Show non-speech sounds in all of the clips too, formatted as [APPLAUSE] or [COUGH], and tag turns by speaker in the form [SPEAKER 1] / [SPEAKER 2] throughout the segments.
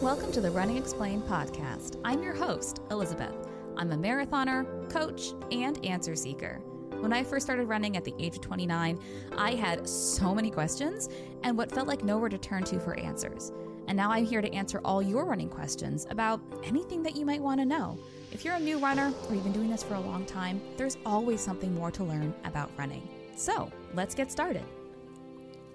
[SPEAKER 1] Welcome to the Running Explained podcast. I'm your host, Elizabeth. I'm a marathoner, coach, and answer seeker. When I first started running at the age of 29, I had so many questions and what felt like nowhere to turn to for answers. And now I'm here to answer all your running questions about anything that you might want to know. If you're a new runner or you've been doing this for a long time, there's always something more to learn about running. So let's get started.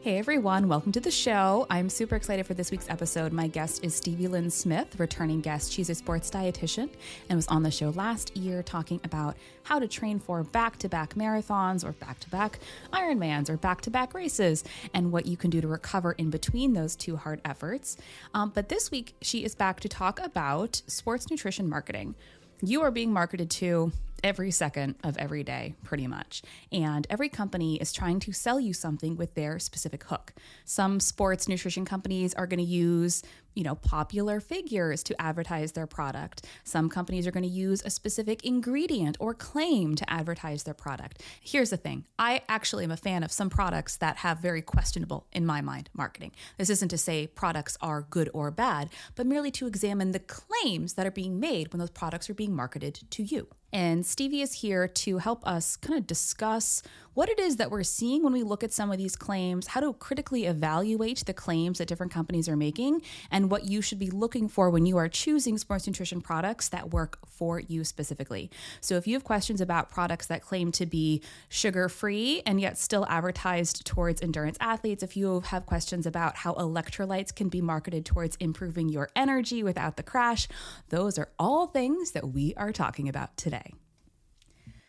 [SPEAKER 1] Hey everyone, welcome to the show. I'm super excited for this week's episode. My guest is Stevie Lyn Smith, returning guest. She's a sports dietitian and was on the show last year talking about how to train for back to back marathons or back to back Ironmans or back to back races and what you can do to recover in between those two hard efforts. Um, but this week, she is back to talk about sports nutrition marketing. You are being marketed to every second of every day, pretty much. And every company is trying to sell you something with their specific hook. Some sports nutrition companies are going to use you know, popular figures to advertise their product. Some companies are going to use a specific ingredient or claim to advertise their product. Here's the thing I actually am a fan of some products that have very questionable, in my mind, marketing. This isn't to say products are good or bad, but merely to examine the claims that are being made when those products are being marketed to you. And Stevie is here to help us kind of discuss what it is that we're seeing when we look at some of these claims, how to critically evaluate the claims that different companies are making, and what you should be looking for when you are choosing sports nutrition products that work for you specifically. So if you have questions about products that claim to be sugar free and yet still advertised towards endurance athletes, if you have questions about how electrolytes can be marketed towards improving your energy without the crash, those are all things that we are talking about today.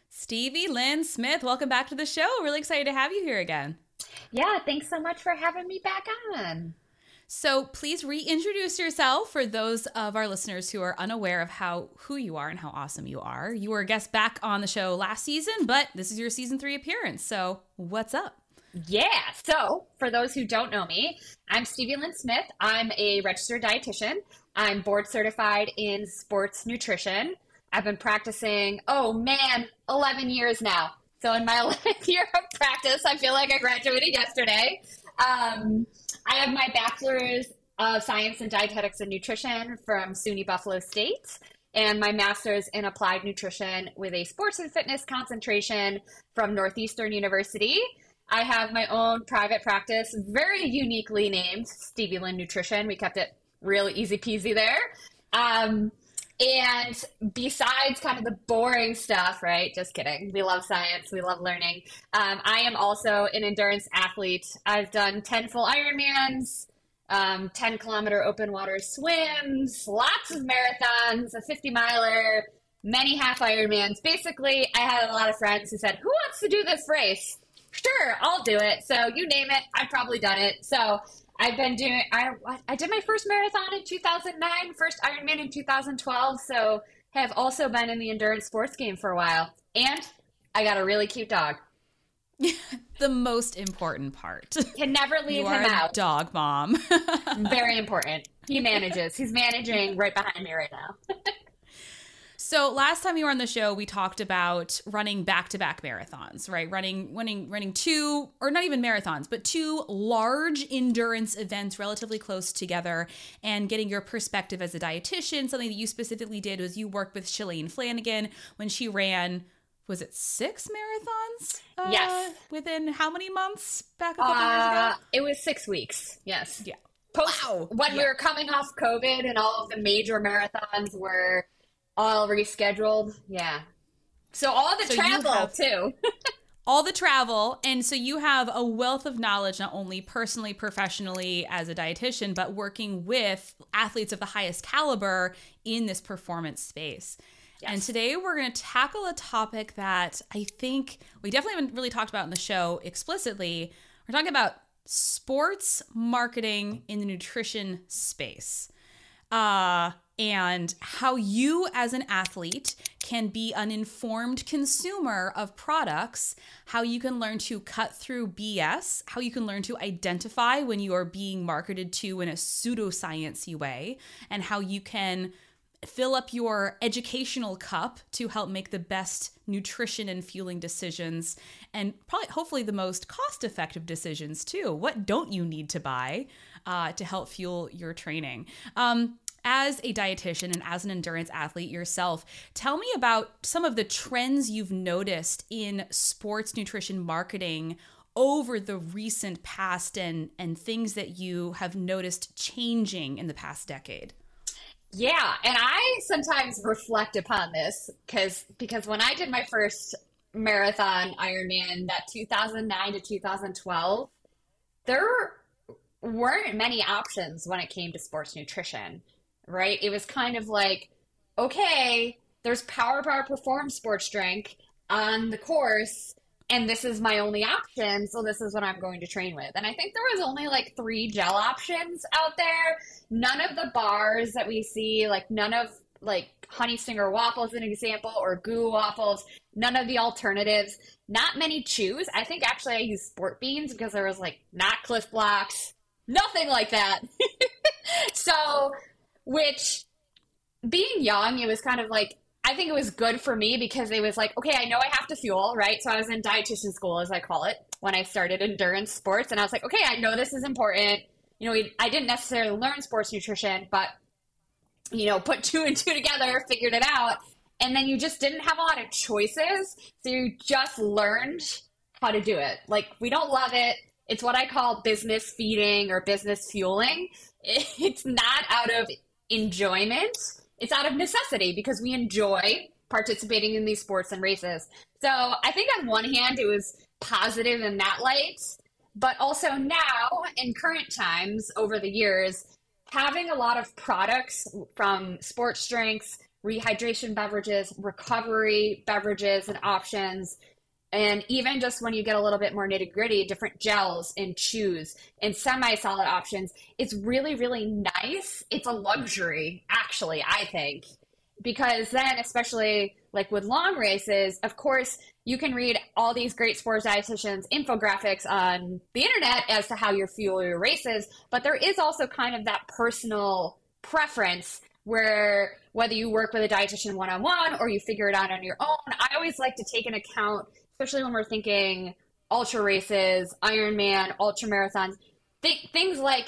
[SPEAKER 1] Stevie Lyn Smith, welcome back to the show. Really excited to have you here again.
[SPEAKER 2] Yeah, thanks so much for having me back on.
[SPEAKER 1] So please reintroduce yourself for those of our listeners who are unaware of how who you are and how awesome you are. You were a guest back on the show last season, but this is your season three appearance. So what's up?
[SPEAKER 2] Yeah. So for those who don't know me, I'm Stevie Lyn Smith. I'm a registered dietitian. I'm board certified in sports nutrition. I've been practicing, oh man, 11 years now. So in my [LAUGHS] 11th year of practice, I feel like I graduated yesterday. Um, I have my bachelor's of science in dietetics and nutrition from SUNY Buffalo State and my master's in applied nutrition with a sports and fitness concentration from Northeastern University. I have my own private practice, very uniquely named Stevie Lyn Nutrition. We kept it really easy peasy there. Um, and besides kind of the boring stuff, right? Just kidding. We love science. We love learning. Um, I am also an endurance athlete. I've done 10 full Ironmans, um, 10 kilometer open water swims, lots of marathons, a 50 miler, many half Ironmans. Basically, I had a lot of friends who said, Who wants to do this race? Sure, I'll do it. So you name it, I've probably done it. So I've been doing. I I did my first marathon in 2009, first Ironman in 2012. So have also been in the endurance sports game for a while, and I got a really cute dog. [LAUGHS]
[SPEAKER 1] the most important part.
[SPEAKER 2] Can never leave
[SPEAKER 1] you
[SPEAKER 2] him out.
[SPEAKER 1] Dog mom. [LAUGHS]
[SPEAKER 2] Very important. He manages. He's managing right behind me right now. [LAUGHS]
[SPEAKER 1] So last time you were on the show, we talked about running back-to-back marathons, right? Running, running, running two, or not even marathons, but two large endurance events relatively close together, and getting your perspective as a dietitian. Something that you specifically did was you worked with Shalane Flanagan when she ran. Was it six marathons?
[SPEAKER 2] Uh, yes.
[SPEAKER 1] Within how many months back a couple uh, years ago?
[SPEAKER 2] It was six weeks. Yes.
[SPEAKER 1] Yeah.
[SPEAKER 2] Post wow. when yeah. we were coming off COVID and all of the major marathons were all rescheduled. Yeah. So all the so travel have, too. [LAUGHS]
[SPEAKER 1] all the travel. And so you have a wealth of knowledge, not only personally, professionally as a dietitian, but working with athletes of the highest caliber in this performance space. Yes. And today we're going to tackle a topic that I think we definitely haven't really talked about in the show explicitly. We're talking about sports marketing in the nutrition space. Uh, and how you as an athlete can be an informed consumer of products, how you can learn to cut through BS, how you can learn to identify when you are being marketed to in a pseudosciency way, and how you can fill up your educational cup to help make the best nutrition and fueling decisions and probably hopefully the most cost effective decisions too. What don't you need to buy uh, to help fuel your training? Um, as a dietitian and as an endurance athlete yourself, tell me about some of the trends you've noticed in sports nutrition marketing over the recent past and and things that you have noticed changing in the past decade.
[SPEAKER 2] Yeah, and I sometimes reflect upon this because because when I did my first marathon Ironman, that 2009 to 2012, there weren't many options when it came to sports nutrition, right? It was kind of like, okay, there's Power Bar Perform Sports Drink on the course, and this is my only option, so this is what I'm going to train with. And I think there was only like three gel options out there. None of the bars that we see, like none of like honey stinger waffles an example or GU waffles none of the alternatives not many chews i think actually i used sport beans because there was like not Clif Bloks, nothing like that [LAUGHS] so which being young it was kind of like I think it was good for me because it was like, okay, I know I have to fuel, right? So I was in dietitian school, as I call it, when I started endurance sports. And I was like, okay, I know this is important. You know, I didn't necessarily learn sports nutrition, but, you know, put two and two together, figured it out. And then you just didn't have a lot of choices. So you just learned how to do it. Like, we don't love it. It's what I call business feeding or business fueling. [LAUGHS] It's not out of enjoyment it's out of necessity because we enjoy participating in these sports and races. So I think on one hand, it was positive in that light, but also now in current times over the years, having a lot of products from sports drinks, rehydration beverages, recovery beverages, and options and even just when you get a little bit more nitty gritty, different gels and chews and semi solid options, it's really, really nice. It's a luxury, actually, I think. Because then, especially like with long races, of course, you can read all these great sports dietitians infographics on the internet as to how you fuel your races, but there is also kind of that personal preference where whether you work with a dietitian one on one or you figure it out on your own, I always like to take an account especially when we're thinking ultra races, Ironman, ultra marathons, th- things like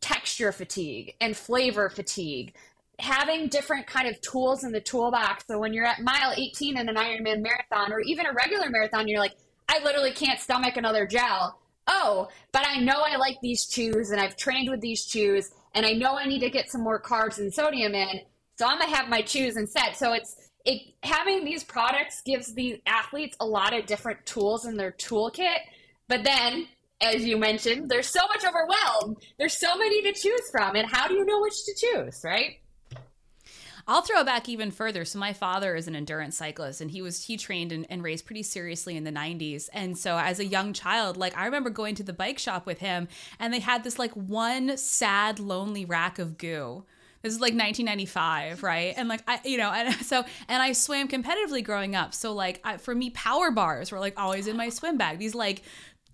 [SPEAKER 2] texture fatigue and flavor fatigue. Having different kind of tools in the toolbox. So when you're at mile 18 in an Ironman marathon or even a regular marathon, you're like, I literally can't stomach another gel. Oh, but I know I like these chews and I've trained with these chews and I know I need to get some more carbs and sodium in. So I'm gonna have my chews instead. So it's it having these products gives the athletes a lot of different tools in their toolkit. But then, as you mentioned, there's so much overwhelmed. There's so many to choose from, and how do you know which to choose, right?
[SPEAKER 1] I'll throw back even further. So my father is an endurance cyclist and he was he trained and, and, raced pretty seriously in the 90s. And so as a young child, like I remember going to the bike shop with him and they had this like one sad lonely rack of GU this is like 1995, right? And like I, you know, and [LAUGHS] so and I swam competitively growing up. So like I, for me, power bars were like always in my swim bag. These like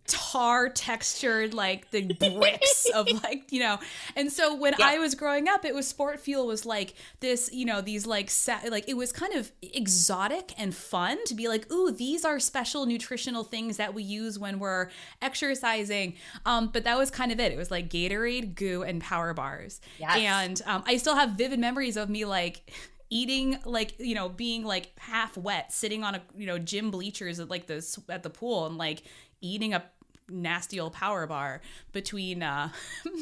[SPEAKER 1] tar textured like the [LAUGHS] bricks of like you know and so when yeah. i was growing up it was sport fuel was like this you know these like set like it was kind of exotic and fun to be like ooh these are special nutritional things that we use when we're exercising um but that was kind of it it was like gatorade goo and power bars yes. and um, i still have vivid memories of me like eating like you know being like half wet sitting on a you know gym bleachers at like the at the pool and like eating a nasty old power bar between uh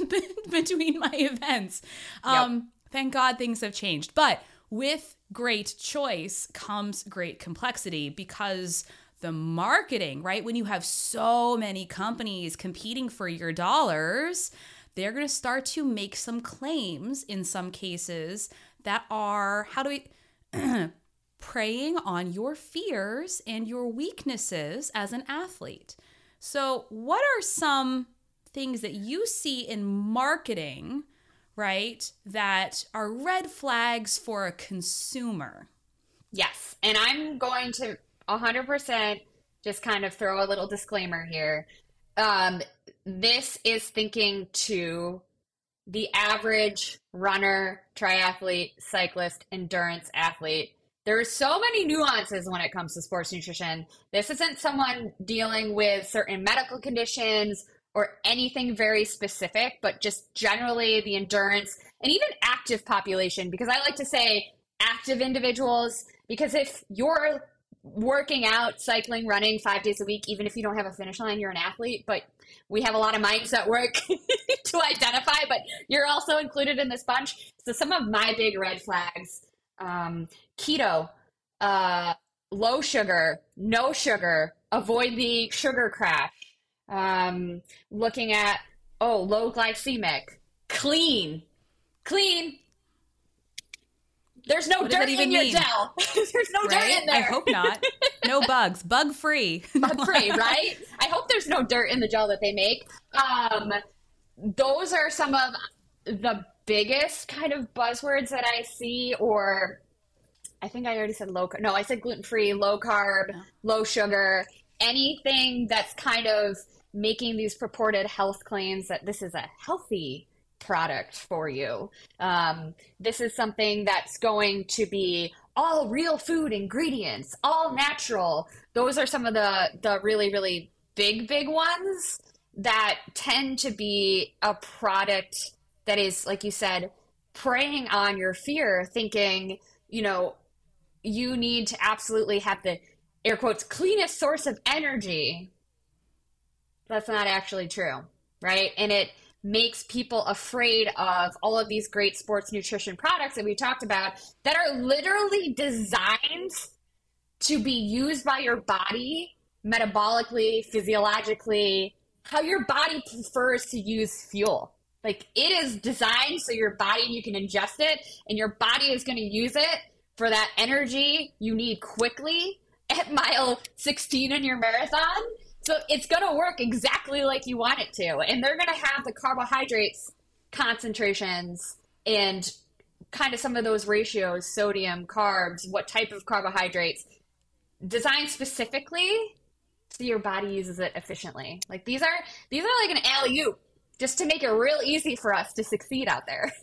[SPEAKER 1] [LAUGHS] between my events. Um yep. thank God things have changed. But with great choice comes great complexity because the marketing, right? When you have so many companies competing for your dollars, they're going to start to make some claims in some cases that are how do we [CLEARS THROAT] preying on your fears and your weaknesses as an athlete. So, what are some things that you see in marketing, right, that are red flags for a consumer?
[SPEAKER 2] Yes. And I'm going to 100% just kind of throw a little disclaimer here. Um, this is thinking to the average runner, triathlete, cyclist, endurance athlete there are so many nuances when it comes to sports nutrition. This isn't someone dealing with certain medical conditions or anything very specific, but just generally the endurance and even active population, because I like to say active individuals, because if you're working out, cycling, running five days a week, even if you don't have a finish line, you're an athlete. But we have a lot of minds that work [LAUGHS] to identify, but you're also included in this bunch. So some of my big red flags um, keto, uh, low sugar, no sugar, avoid the sugar crash, um, looking at, oh, low glycemic, clean, clean, there's no dirt in your gel. [LAUGHS] there's no right? dirt in there. I
[SPEAKER 1] hope not. [LAUGHS] No bugs. Bug free.
[SPEAKER 2] Bug free, [LAUGHS] right? I hope there's no dirt in the gel that they make. Um, those are some of the biggest kind of buzzwords that I see, or I think I already said low. No, I said gluten free, low carb, low sugar, anything that's kind of making these purported health claims that this is a healthy product for you. Um, this is something that's going to be all real food ingredients, all natural. Those are some of the the really really big big ones that tend to be a product that is like you said preying on your fear thinking, you know, you need to absolutely have the air quotes cleanest source of energy. That's not actually true, right? And it makes people afraid of all of these great sports nutrition products that we talked about that are literally designed to be used by your body metabolically, physiologically, how your body prefers to use fuel. Like it is designed so your body you can ingest it and your body is going to use it for that energy you need quickly at [LAUGHS] mile 16 in your marathon so it's going to work exactly like you want it to. And they're going to have the carbohydrates concentrations and kind of some of those ratios sodium, carbs, what type of carbohydrates designed specifically so your body uses it efficiently. Like these are these are like an alley oop just to make it real easy for us to succeed out there. [LAUGHS]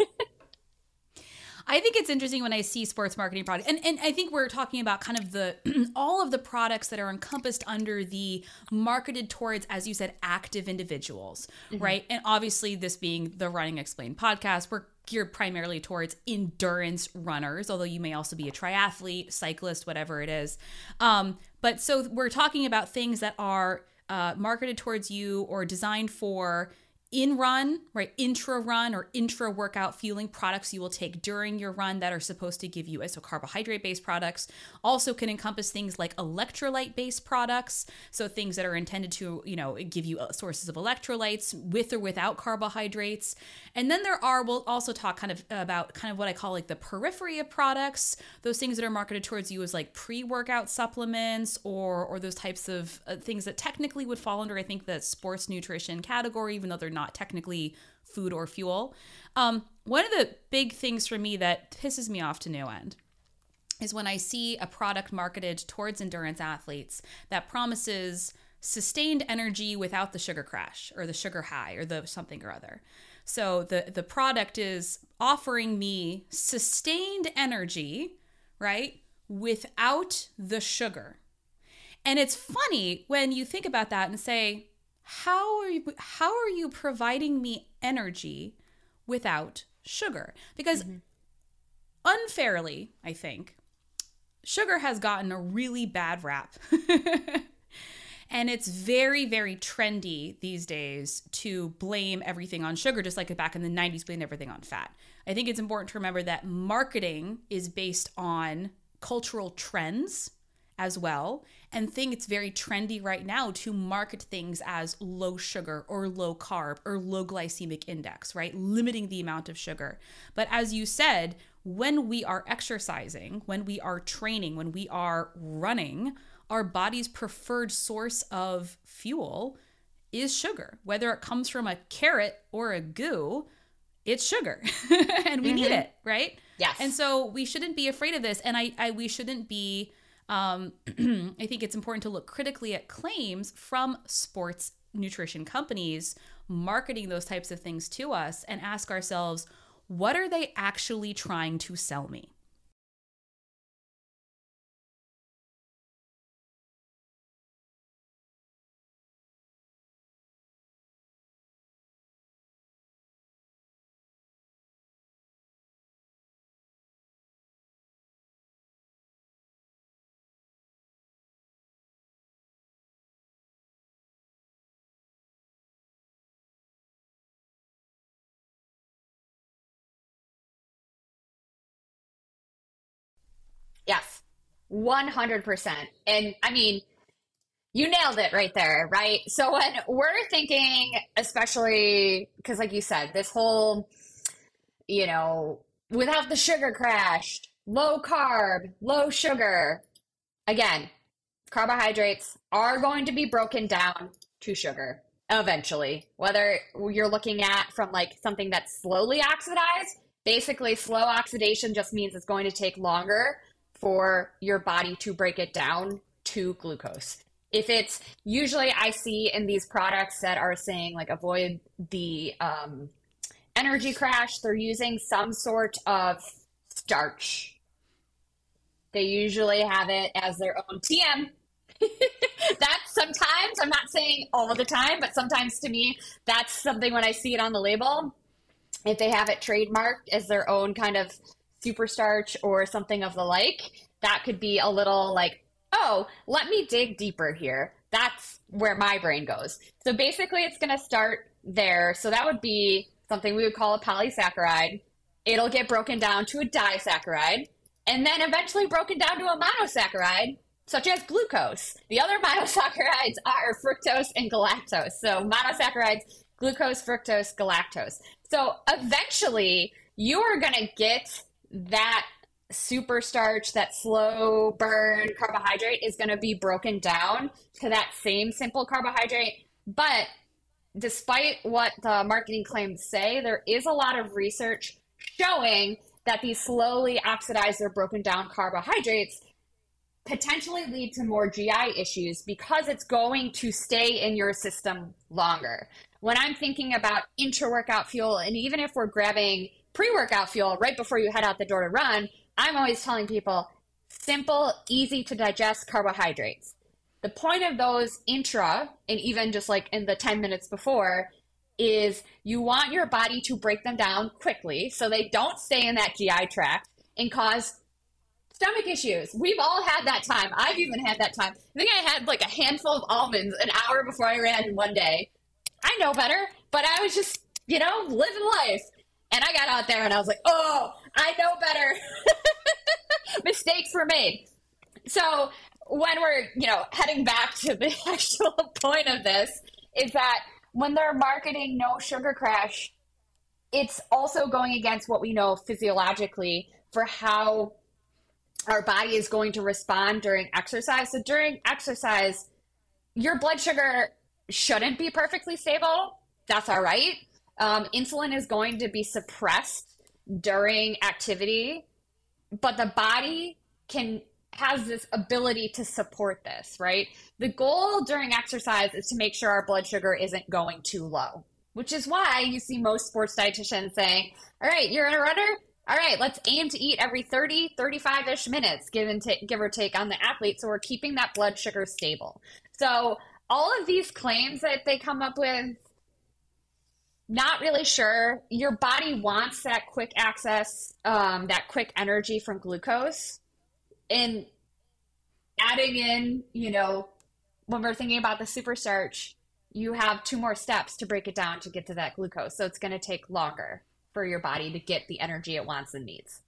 [SPEAKER 1] I think it's interesting when I see sports marketing products, and and I think we're talking about kind of the [CLEARS THROAT] all of the products that are encompassed under the marketed towards, as you said, active individuals, mm-hmm. right? And obviously, this being the Running Explained podcast, we're geared primarily towards endurance runners, although you may also be a triathlete, cyclist, whatever it is. Um, but so we're talking about things that are uh, marketed towards you or designed for in run, right, intra run or intra workout fueling products you will take during your run that are supposed to give you so carbohydrate based products also can encompass things like electrolyte based products, so things that are intended to, you know, give you uh, sources of electrolytes with or without carbohydrates. And then there are we'll also talk kind of about kind of what I call like the periphery of products, those things that are marketed towards you as like pre-workout supplements or or those types of uh, things that technically would fall under I think the sports nutrition category even though they're not not technically food or fuel. Um, one of the big things for me that pisses me off to no end is when I see a product marketed towards endurance athletes that promises sustained energy without the sugar crash or the sugar high or the something or other. So the the product is offering me sustained energy, right? Without the sugar. And it's funny when you think about that and say, how are you how are you providing me energy without sugar? Because mm-hmm. unfairly i think sugar has gotten a really bad rap. [LAUGHS] And it's very very trendy these days to blame everything on sugar just like back in the 90s blame everything on fat. I think it's important to remember that marketing is based on cultural trends as well and think it's very trendy right now to market things as low sugar or low carb or low glycemic index, right? Limiting the amount of sugar. But as you said, when we are exercising, when we are training, when we are running, our body's preferred source of fuel is sugar, whether it comes from a carrot or a goo. It's sugar, [LAUGHS] and we mm-hmm. need it, right?
[SPEAKER 2] Yes.
[SPEAKER 1] And so we shouldn't be afraid of this, and I, I we shouldn't be um, [CLEARS THROAT] I think it's important to look critically at claims from sports nutrition companies marketing those types of things to us and ask ourselves, what are they actually trying to sell me?
[SPEAKER 2] 100%. And I mean, you nailed it right there, right? So when we're thinking, especially because, like you said, this whole, you know, without the sugar crash, low carb, low sugar, again, carbohydrates are going to be broken down to sugar eventually. Whether you're looking at from like something that's slowly oxidized, basically, slow oxidation just means it's going to take longer for your body to break it down to glucose if it's usually I see in these products that are saying like avoid the um, energy crash, they're using some sort of starch. They usually have it as their own TM. [LAUGHS] that's sometimes, I'm not saying all the time, but sometimes to me, that's something when I see it on the label. If they have it trademarked as their own kind of super starch or something of the like, that could be a little like oh, let me dig deeper here. That's where my brain goes. So basically, it's going to start there. So that would be something we would call a polysaccharide. It'll get broken down to a disaccharide and then eventually broken down to a monosaccharide, such as glucose. The other [LAUGHS] monosaccharides are fructose and galactose. So monosaccharides, glucose, fructose, galactose. So eventually, you are going to get that super starch, that slow burn carbohydrate is going to be broken down to that same simple carbohydrate. But despite what the marketing claims say, there is a lot of research showing that these slowly oxidized or broken down carbohydrates potentially lead to more GI issues because it's going to stay in your system longer. When I'm thinking about intra workout fuel, and even if we're grabbing pre workout fuel right before you head out the door to run, I'm always telling people simple, easy to digest carbohydrates. The point of those intra, and even just like in the 10 minutes before, is you want your body to break them down quickly so they don't stay in that GI tract and cause stomach issues. We've all had that time. I've even had that time. I think I had like a handful of almonds an hour before I ran one day. I know better, but I was just, you know, living life. And I got out there and I was like, oh, I know better. [LAUGHS] Mistakes were made. So when we're, you know, heading back to the [LAUGHS] actual point of this, is that when they're marketing no sugar crash, it's also going against what we know physiologically for how our body is going to respond during exercise. So during exercise, your blood sugar shouldn't be perfectly stable. That's all right. Um, insulin is going to be suppressed during activity, but the body can has this ability to support this, right? The goal during exercise is to make sure our blood sugar isn't going too low, which is why you see most sports dietitians saying, all right, you're a runner. All right, let's aim to eat every 30, 35 ish minutes, give, and t- give or take on the athlete. So we're keeping that blood sugar stable. So all of these claims that they come up with not really sure. Your body wants that quick access, um, that quick energy from glucose. And adding in, you know, when we're thinking about the super starch, you have two more steps to break it down to get to that glucose. So it's going to take longer for your body to get the energy it wants and needs.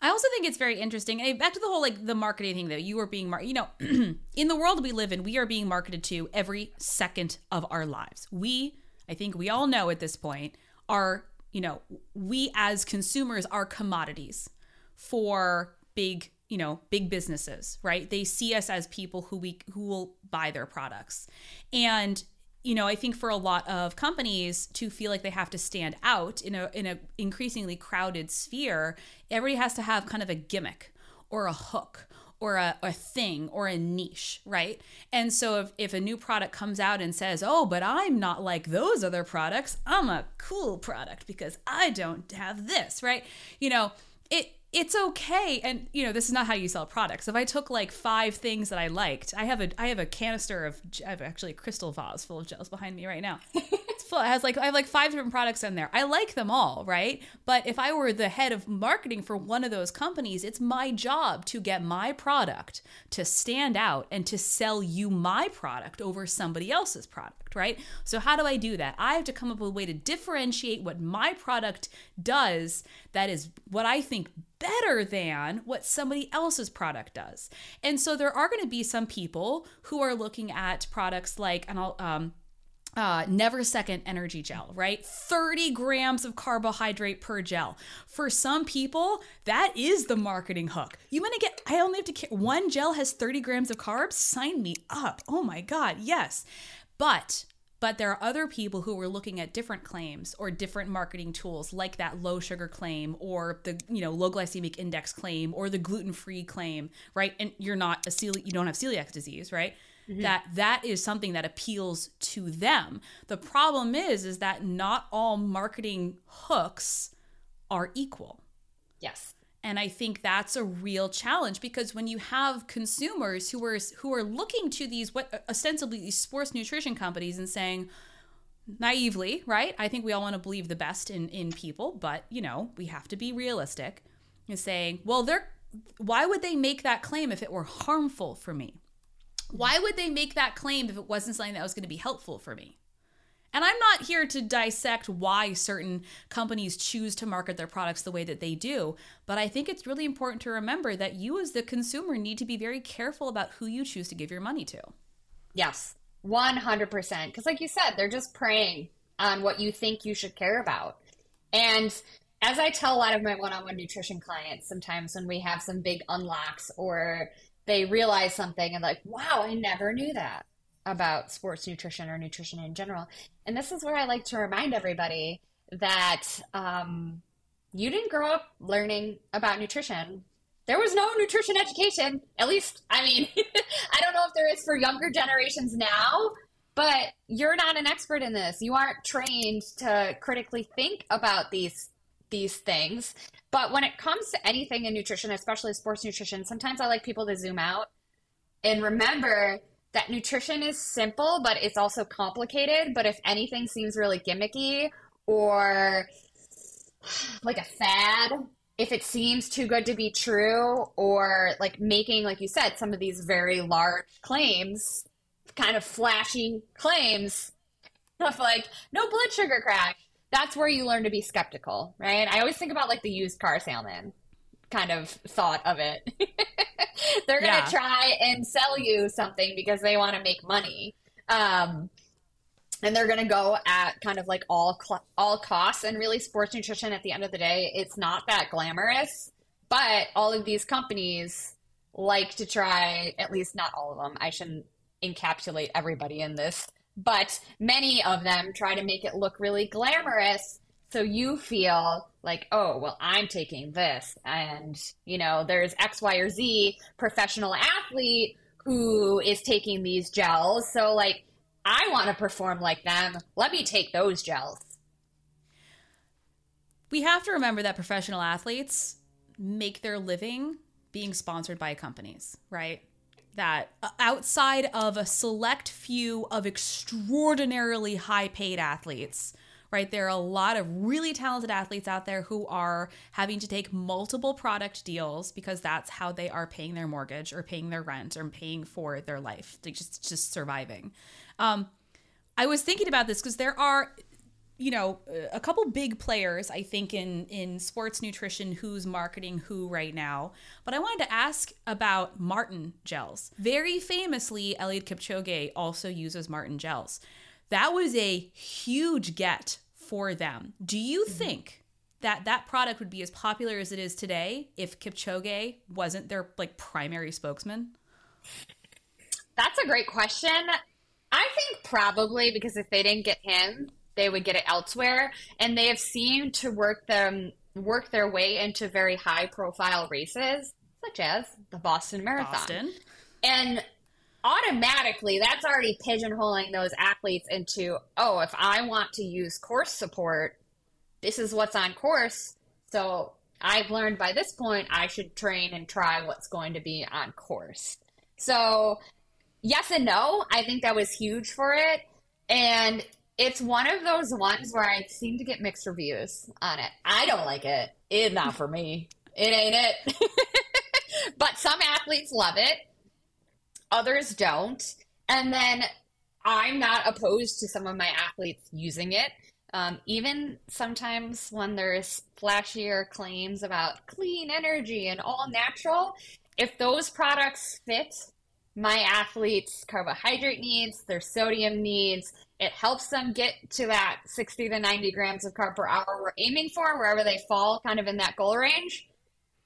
[SPEAKER 1] I also think it's very interesting. Back to the whole like the marketing thing, though. You are being, mar- you know, [CLEARS THROAT] in the world we live in, we are being marketed to every second of our lives. We I think we all know at this point, are, you know, we as consumers are commodities for big, you know, big businesses, right? They see us as people who we who will buy their products. And you know, I think for a lot of companies to feel like they have to stand out in a in a increasingly crowded sphere, everybody has to have kind of a gimmick or a hook or a, a thing or a niche, right? And so if, if a new product comes out and says, oh, but I'm not like those other products, I'm a cool product because I don't have this, right? You know, it it's okay and you know this is not how you sell products if i took like five things that i liked i have a i have a canister of i have actually a crystal vase full of gels behind me right now [LAUGHS] full. It has like I have like five different products in there. I like them all, right? But if I were the head of marketing for one of those companies, it's my job to get my product to stand out and to sell you my product over somebody else's product, right? So how do I do that? I have to come up with a way to differentiate what my product does that is what I think better than what somebody else's product does. And so there are going to be some people who are looking at products like and I'll um uh, Neversecond energy gel, right? 30 grams of carbohydrate per gel. For some people, that is the marketing hook. You want to get, I only have to, one gel has 30 grams of carbs? Sign me up. Oh my God, yes. But but there are other people who are looking at different claims or different marketing tools like that low sugar claim or the you know low glycemic index claim or the gluten-free claim right and you're not a celiac you don't have celiac disease right mm-hmm. that that is something that appeals to them the problem is is that not all marketing hooks are equal
[SPEAKER 2] yes
[SPEAKER 1] and I think that's a real challenge because when you have consumers who are who are looking to these what ostensibly these sports nutrition companies and saying naively, right? I think we all want to believe the best in in people, but you know, we have to be realistic. And saying, well, they're why would they make that claim if it were harmful for me? Why would they make that claim if it wasn't something that was going to be helpful for me? And I'm not here to dissect why certain companies choose to market their products the way that they do, but I think it's really important to remember that you, as the consumer, need to be very careful about who you choose to give your money to.
[SPEAKER 2] Yes, 100%. Because, like you said, they're just preying on what you think you should care about. And as I tell a lot of my one on one nutrition clients, sometimes when we have some big unlocks or they realize something and, like, wow, I never knew that about sports nutrition or nutrition in general. And this is where I like to remind everybody that um, you didn't grow up learning about nutrition. There was no nutrition education. At least, I mean, [LAUGHS] I don't know if there is for younger generations now, but you're not an expert in this. You aren't trained to critically think about these these things. But when it comes to anything in nutrition, especially sports nutrition, sometimes I like people to zoom out and remember that nutrition is simple, but it's also complicated. But if anything seems really gimmicky or like a fad, if it seems too good to be true, or like making, like you said, some of these very large claims, kind of flashy claims of like no blood sugar crash, that's where you learn to be skeptical, right? I always think about like the used car salesman kind of thought of it. [LAUGHS] They're going to yeah. try and sell you something because they want to make money. Um, and they're going to go at kind of like all cl- all costs and really sports nutrition at the end of the day it's not that glamorous but all of these companies like to try at least not all of them i shouldn't encapsulate everybody in this but many of them try to make it look really glamorous so you feel like, oh, well, I'm taking this. And, you know, there's X, Y, or Z professional athlete who is taking these gels. So, like, I want to perform like them. Let me take those gels.
[SPEAKER 1] We have to remember that professional athletes make their living being sponsored by companies, right? That uh, outside of a select few of extraordinarily high paid athletes, right? There are a lot of really talented athletes out there who are having to take multiple product deals because that's how they are paying their mortgage or paying their rent or paying for their life, like just just surviving. Um, I was thinking about this because there are you know a couple big players i think in in sports nutrition who's marketing who right now but i wanted to ask about Maurten gels very famously eliud kipchoge also uses Maurten gels that was a huge get for them. Do you mm-hmm. think that that product would be as popular as it is today if Kipchoge wasn't their like primary spokesman?
[SPEAKER 2] That's a great question. I think probably because if they didn't get him, they would get it elsewhere, and they have seemed to work them work their way into very high profile races, such as the Boston Marathon. Boston. And automatically that's already pigeonholing those athletes into oh if i want to use course support this is what's on course so i've learned by this point i should train and try what's going to be on course so yes and no i think that was huge for it and it's one of those ones where I seem to get mixed reviews on it. I don't like it. It's not for me. It ain't it. [LAUGHS] but some athletes love it, others don't. And then I'm not opposed to some of my athletes using it. Um, even sometimes when there's flashier claims about clean energy and all natural, if those products fit my athletes' carbohydrate needs, their sodium needs, it helps them get to that 60 to 90 grams of carb per hour we're aiming for, wherever they fall kind of in that goal range,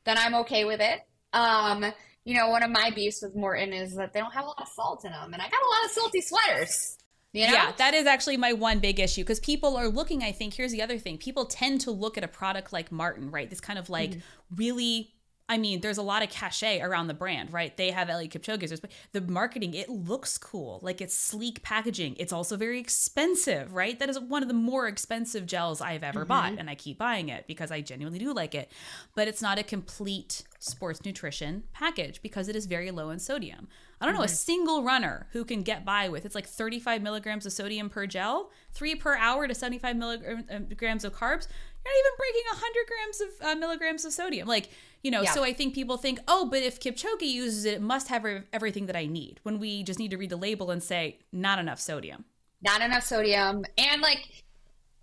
[SPEAKER 2] then I'm okay with it. Um, you know, one of my beefs with Maurten is that they don't have a lot of salt in them, and I got a lot of salty sweaters. You know?
[SPEAKER 1] Yeah, that is actually my one big issue because people are looking. I think here's the other thing: people tend to look at a product like Maurten, right? This kind of like mm-hmm. really I mean, there's a lot of cachet around the brand, right? They have Eliud Kipchoge's. The marketing, it looks cool. Like it's sleek packaging. It's also very expensive, right? That is one of the more expensive gels I've ever mm-hmm. bought. And I keep buying it because I genuinely do like it. But it's not a complete sports nutrition package because it is very low in sodium. I don't know, mm-hmm. a single runner who can get by with it's like 35 milligrams of sodium per gel, three per hour to 75 milligrams of carbs. You're not even breaking 100 grams of uh, milligrams of sodium. Like, you know, yeah. so I think people think, oh, but if Kipchoge uses it, it must have everything that I need. When we just need to read the label and say, not enough sodium.
[SPEAKER 2] Not enough sodium. And like,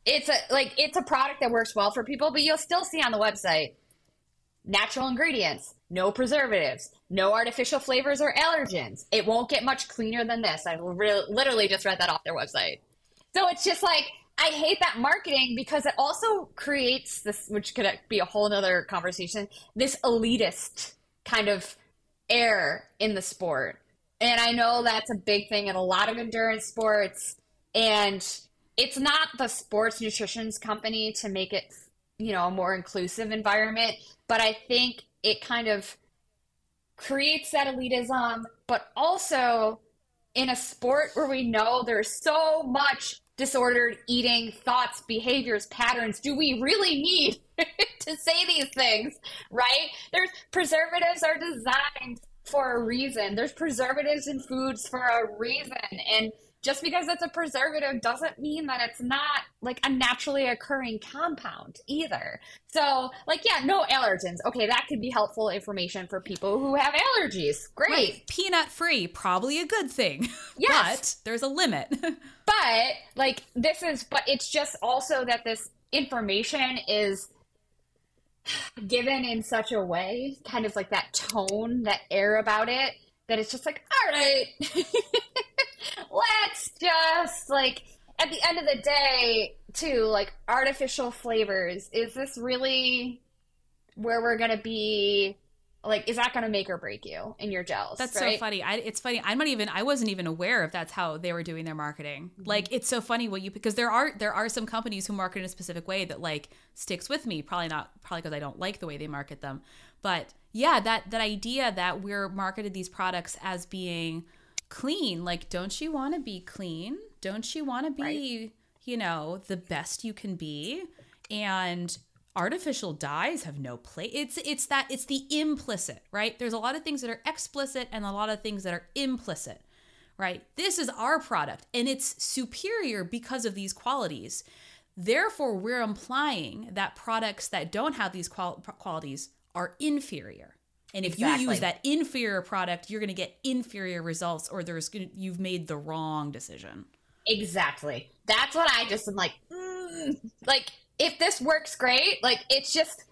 [SPEAKER 2] it's a like it's a product that works well for people, but you'll still see on the website natural ingredients, no preservatives, no artificial flavors or allergens. It won't get much cleaner than this. I re- literally just read that off their website. So it's just like I hate that marketing because it also creates this, which could be a whole nother conversation, this elitist kind of air in the sport. And I know that's a big thing in a lot of endurance sports. And it's not the sports nutrition's company to make it, you know, a more inclusive environment. But I think it kind of creates that elitism, but also in a sport where we know there's so much disordered eating thoughts, behaviors, patterns do we really need [LAUGHS] to say these things, right? There's preservatives are designed for a reason. There's preservatives in foods for a reason. And just because it's a preservative doesn't mean that it's not like a naturally occurring compound either. So, like, yeah, no allergens. Okay, that could be helpful information for people who have allergies. Great. Right.
[SPEAKER 1] Peanut free, probably a good thing. [LAUGHS] Yes. but there's a limit. [LAUGHS]
[SPEAKER 2] but, like, this is, but it's just also that this information is given in such a way, kind of like that tone, that air about it, that it's just like, all right. [LAUGHS] let's just like at the end of the day too like artificial flavors is this really where we're gonna be like is that going to make or break you in your gels
[SPEAKER 1] that's right? so funny. I, it's funny. I'm not even i wasn't even aware if that's how they were doing their marketing. Mm-hmm. like it's so funny what you because there are there are some companies who market in a specific way that like sticks with me. Probably not probably because i don't like the way they market them. But yeah that that idea that we're marketed these products as being clean. Like, don't you want to be clean? Don't you want to be, right. you know, the best you can be? And artificial dyes have no place. It's it's that it's the implicit, right? There's a lot of things that are explicit and a lot of things that are implicit. Right? This is our product and it's superior because of these qualities. Therefore, we're implying that products that don't have these qual- qualities are inferior. And if exactly. you use that inferior product, you're going to get inferior results, or there's gonna, you've made the wrong decision.
[SPEAKER 2] Exactly. That's what I just am like. Mm, like if this works great, like it's just.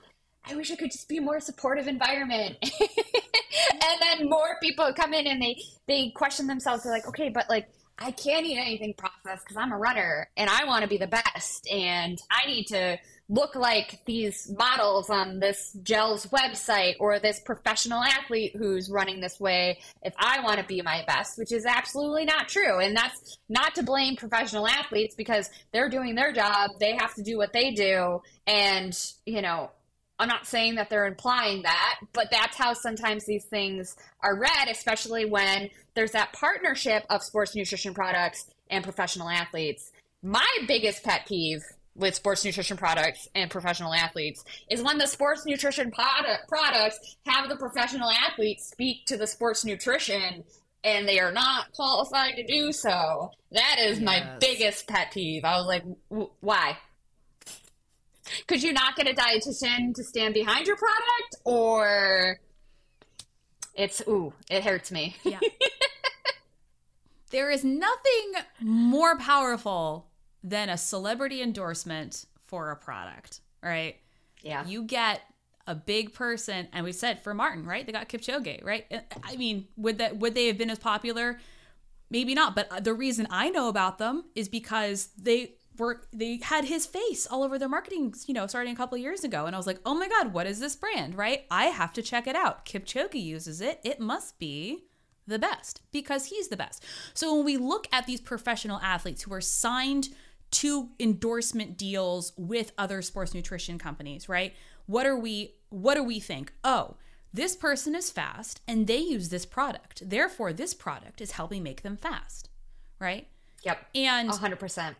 [SPEAKER 2] I wish it could just be a more supportive environment. [LAUGHS] and then more people come in and they they question themselves. They're like, okay, but like I can't eat anything processed because I'm a runner and I want to be the best and I need to look like these models on this gel's website or this professional athlete who's running this way if I want to be my best, which is absolutely not true. And that's not to blame professional athletes because they're doing their job. They have to do what they do. And, you know, I'm not saying that they're implying that, but that's how sometimes these things are read, especially when there's that partnership of sports nutrition products and professional athletes. My biggest pet peeve with sports nutrition products and professional athletes is when the sports nutrition product, products have the professional athletes speak to the sports nutrition and they are not qualified to do so. That is my biggest pet peeve. I was like, w- why? Could you not get a dietitian to stand behind your product, or it's ooh, it hurts me.
[SPEAKER 1] Yeah. [LAUGHS] there is nothing more powerful than a celebrity endorsement for a product, right?
[SPEAKER 2] Yeah,
[SPEAKER 1] You get a big person, and we said for Maurten, right? They got Kipchoge, right? Uh, I mean, would that would they have been as popular? Maybe not, but uh, the reason I know about them is because they were they had his face all over their marketing, you know, starting a couple of years ago, and I was like, oh my god, what is this brand, right? I have to check it out. Kipchoge uses it; it must be the best because he's the best. So when we look at these professional athletes who are signed to endorsement deals with other sports nutrition companies, right? What are we what do we think? Oh, this person is fast and they use this product. Therefore, this product is helping make them fast, right?
[SPEAKER 2] yep,
[SPEAKER 1] And
[SPEAKER 2] hundred percent.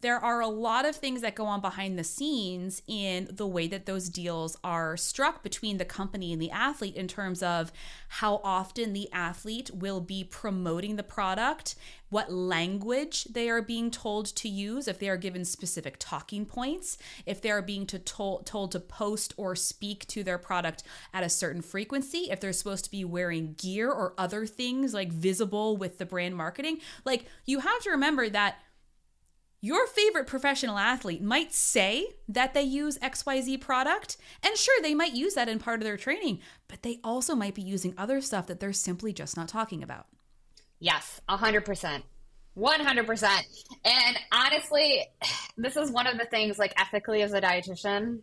[SPEAKER 1] There are a lot of things that go on behind the scenes in the way that those deals are struck between the company and the athlete in terms of how often the athlete will be promoting the product, what language they are being told to use, if they are given specific talking points, if they are being to told, told to post or speak to their product at a certain frequency, if they're supposed to be wearing gear or other things like visible with the brand marketing. Like you have to remember that your favorite professional athlete might say that they use XYZ product, and sure, they might use that in part of their training, but they also might be using other stuff that they're simply just not talking about.
[SPEAKER 2] Yes, a hundred percent. One hundred percent. And honestly, this is one of the things like ethically as a dietitian.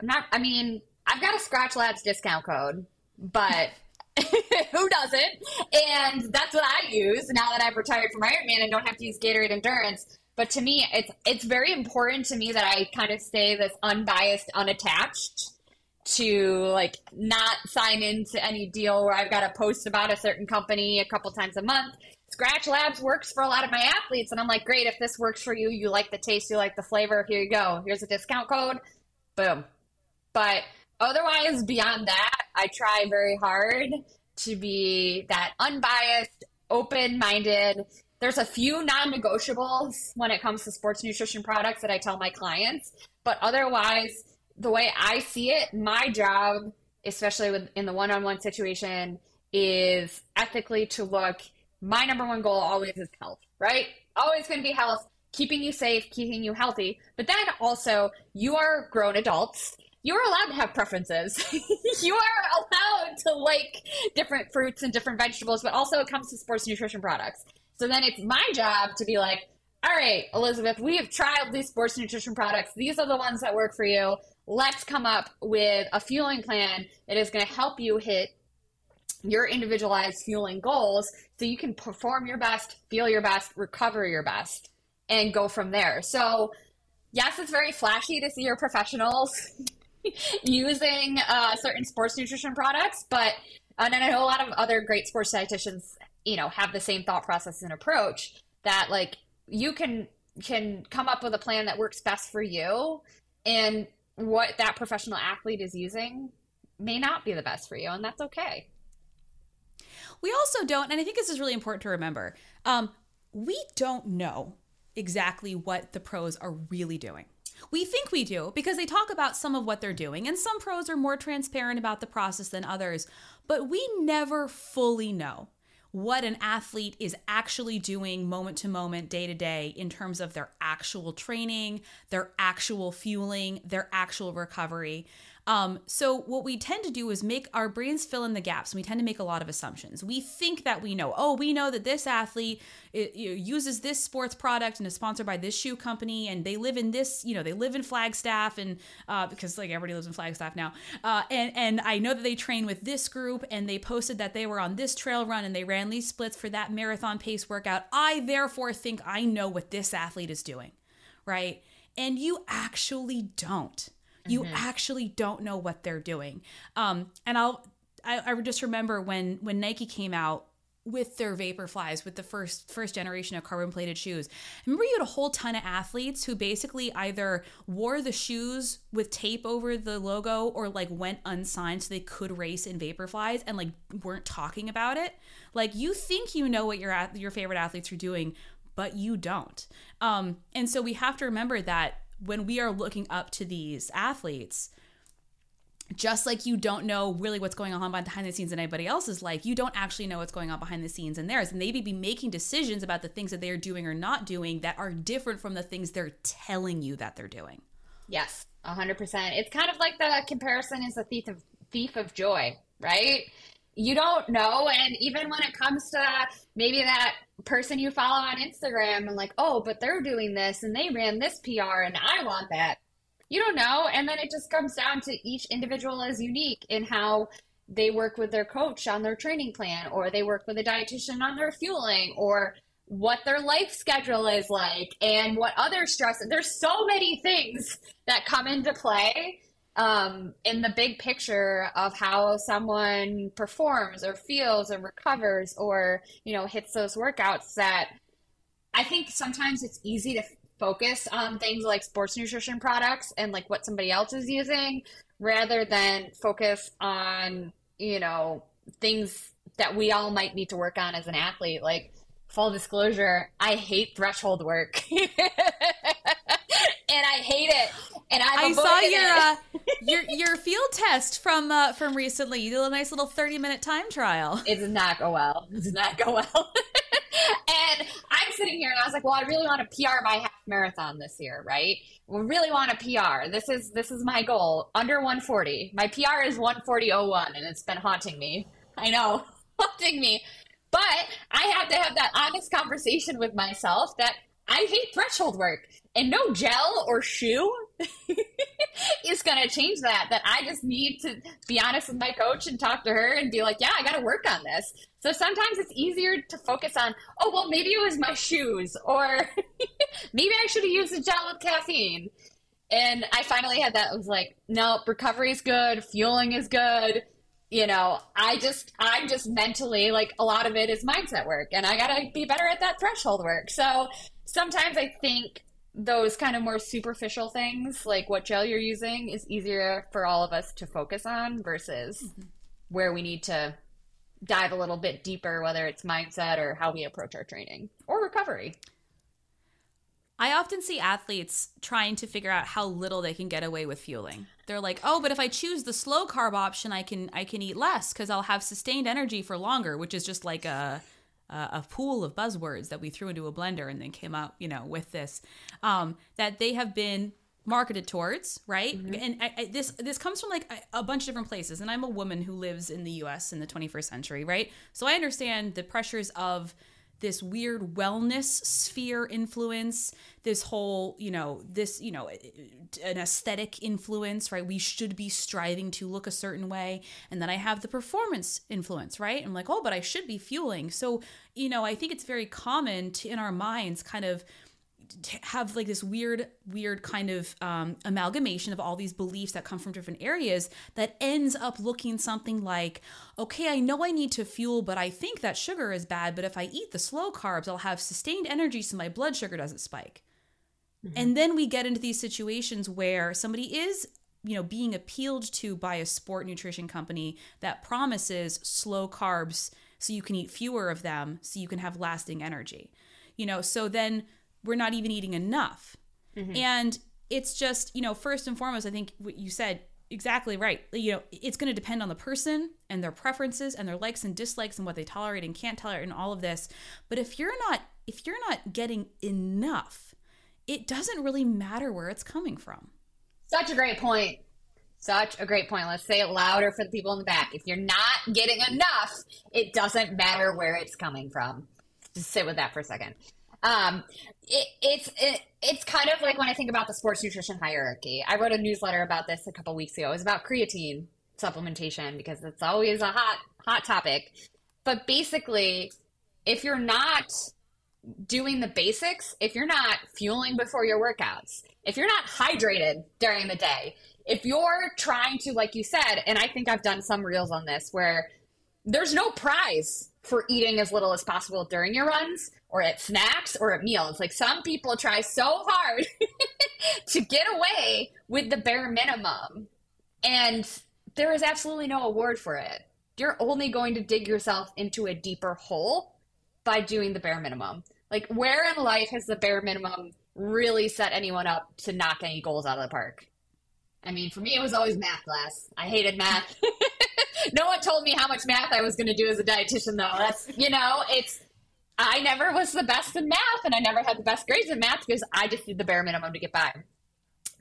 [SPEAKER 2] I'm not I mean, I've got a Skratch Labs discount code, but [LAUGHS] who doesn't? And that's what I use now that I've retired from Ironman and don't have to use Gatorade Endurance. But to me, it's it's very important to me that I kind of stay this unbiased, unattached to like not sign into any deal where I've got to post about a certain company a couple times a month. Skratch Labs works for a lot of my athletes, and I'm like, great, if this works for you, you like the taste, you like the flavor, here you go. Here's a discount code. Boom. But otherwise, beyond that, I try very hard to be that unbiased, open minded. There's a few non negotiables when it comes to sports nutrition products that I tell my clients, but otherwise, the way I see it, my job, especially with, in the one on one situation, is ethically to look. My number one goal always is health, right? Always going to be health, keeping you safe, keeping you healthy. But then also, you are grown adults. You are allowed to have preferences. [LAUGHS] you are allowed to like different fruits and different vegetables, but also it comes to sports nutrition products. So then it's my job to be like, all right, Elizabeth, we have tried these sports nutrition products. These are the ones that work for you. Let's come up with a fueling plan that is going to help you hit your individualized fueling goals so you can perform your best, feel your best, recover your best, and go from there. So, yes, it's very flashy to see your professionals [LAUGHS] using uh, certain sports nutrition products, but and I know a lot of other great sports dietitians, you know, have the same thought process and approach that like you can can come up with a plan that works best for you and what that professional athlete is using may not be the best for you and that's okay
[SPEAKER 1] We also don't, and I think this is really important to remember, um, we don't know exactly what the pros are really doing. We think we do because they talk about some of what they're doing, and some pros are more transparent about the process than others, but we never fully know what an athlete is actually doing moment to moment, day to day, in terms of their actual training, their actual fueling, their actual recovery. Um, so, what we tend to do is make our brains fill in the gaps, and we tend to make a lot of assumptions. We think that we know, oh, we know that this athlete it, uses this sports product and is sponsored by this shoe company, and they live in this, you know, they live in Flagstaff, and uh, because like everybody lives in Flagstaff now, uh, and and I know that they train with this group, and they posted that they were on this trail run and they ran these splits for that marathon pace workout. I therefore think I know what this athlete is doing, right? And you actually don't you actually don't know what they're doing um, and i'll I, I just remember when when nike came out with their Vaporflies, with the first first generation of carbon plated shoes. Remember, you had a whole ton of athletes who basically either wore the shoes with tape over the logo or like went unsigned so they could race in Vaporflies and like weren't talking about it. Like you think you know what your your favorite athletes are doing, but you don't. Um, and so we have to remember that when we are looking up to these athletes just like you don't know really what's going on behind the scenes in anybody else's life, you don't actually know what's going on behind the scenes in theirs. And they may be making decisions about the things that they're doing or not doing that are different from the things they're telling you that they're doing.
[SPEAKER 2] Yes, 100%. It's kind of like the comparison is a thief of, thief of joy, right? You don't know. And even when it comes to maybe that person you follow on Instagram and like, oh, but they're doing this and they ran this PR and I want that you don't know. And then it just comes down to each individual is unique in how they work with their coach on their training plan, or they work with a dietitian on their fueling, or what their life schedule is like, and what other stress. There's so many things that come into play um, in the big picture of how someone performs or feels or recovers or you know hits those workouts that I think sometimes it's easy to focus on things like sports nutrition products and like what somebody else is using rather than focus on, you know, things that we all might need to work on as an athlete. Like, full disclosure, I hate threshold work. [LAUGHS] and I hate it. And i
[SPEAKER 1] saw your uh, [LAUGHS] your your field test from uh, from recently. You did a nice little thirty minute time trial.
[SPEAKER 2] It did not go well. It did not go well. [LAUGHS] and I'm sitting here and I was like, well, I really want to PR my half marathon this year, right? We really want to PR. This is this is my goal. Under 140. My PR is 140.01 and it's been haunting me. I know, [LAUGHS] haunting me. But I have to have that honest conversation with myself that I hate threshold work and no gel or shoe [LAUGHS] is going to change that. That I just need to be honest with my coach and talk to her and be like, yeah, I got to work on this. So sometimes it's easier to focus on, oh, well, maybe it was my shoes or [LAUGHS] maybe I should have used a gel with caffeine. And I finally had that. I was like, no, recovery is good. Fueling is good. You know, I just, I'm just mentally like a lot of it is mindset work and I got to be better at that threshold work. So sometimes I think those kind of more superficial things, like what gel you're using, is easier for all of us to focus on versus mm-hmm. where we need to dive a little bit deeper, whether it's mindset or how we approach our training or recovery.
[SPEAKER 1] I often see athletes trying to figure out how little they can get away with fueling. They're like, "Oh, but if I choose the slow carb option, I can I can eat less cuz I'll have sustained energy for longer," which is just like a uh, a pool of buzzwords that we threw into a blender and then came out, you know, with this um, that they have been marketed towards, right? Mm-hmm. And I, I, this this comes from like a, a, bunch of different places. And I'm a woman who lives in the U.S. in the 21st century, right? So I understand the pressures of this weird wellness sphere influence this whole you know this you know an aesthetic influence right? We should be striving to look a certain way. And then i have the performance influence right? I'm like oh but i should be fueling. So you know i think it's very common to in our minds kind of have like this weird weird kind of um, amalgamation of all these beliefs that come from different areas that ends up looking something like okay i know i need to fuel but i think that sugar is bad but if i eat the slow carbs i'll have sustained energy so my blood sugar doesn't spike mm-hmm. and then we get into these situations where somebody is you know being appealed to by a sport nutrition company that promises slow carbs so you can eat fewer of them so you can have lasting energy you know so then we're not even eating enough. Mm-hmm. And it's just, you know, first and foremost, I think what you said exactly right. You know, it's going to depend on the person and their preferences and their likes and dislikes and what they tolerate and can't tolerate and all of this. But if you're not if you're not getting enough, it doesn't really matter where it's coming from.
[SPEAKER 2] Such a great point. Such a great point. Let's say it louder for the people in the back. If you're not getting enough, it doesn't matter where it's coming from. Just sit with that for a second. Um, it, it's it, it's kind of like when I think about the sports nutrition hierarchy. I wrote a newsletter about this a couple weeks ago. It was about creatine supplementation because it's always a hot hot topic. But basically, if you're not doing the basics, if you're not fueling before your workouts, if you're not hydrated during the day, if you're trying to, like you said, and I think I've done some reels on this where there's no prize for eating as little as possible during your runs or at snacks or at meals. Like some people try so hard [LAUGHS] to get away with the bare minimum, and there is absolutely no award for it. You're only going to dig yourself into a deeper hole by doing the bare minimum. Like, where in life has the bare minimum really set anyone up to knock any goals out of the park? I mean, for me, it was always math class. I hated math. [LAUGHS] [LAUGHS] no one told me how much math I was going to do as a dietitian, though. That's, you know, it's, I never was the best in math and I never had the best grades in math because I just did the bare minimum to get by.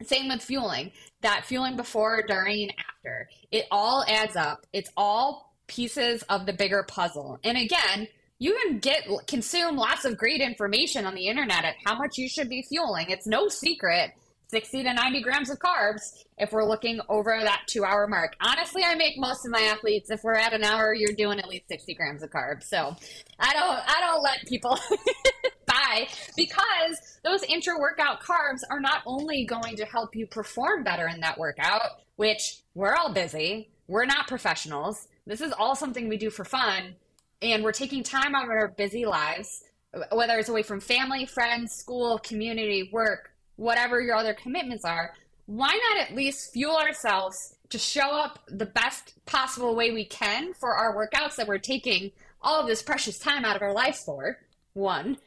[SPEAKER 2] Same with fueling. That fueling before, during, and after. It all adds up. It's all pieces of the bigger puzzle. And again, you can get consume lots of great information on the internet at how much you should be fueling. It's no secret 60 to 90 grams of carbs if we're looking over that two hour mark. Honestly, I make most of my athletes, if we're at an hour, you're doing at least 60 grams of carbs. So I don't, I don't let people [LAUGHS] buy because those intra workout carbs are not only going to help you perform better in that workout, which we're all busy. We're not professionals. This is all something we do for fun. And we're taking time out of our busy lives, whether it's away from family, friends, school, community, work, whatever your other commitments are, why not at least fuel ourselves to show up the best possible way we can for our workouts that we're taking all of this precious time out of our lives for? One.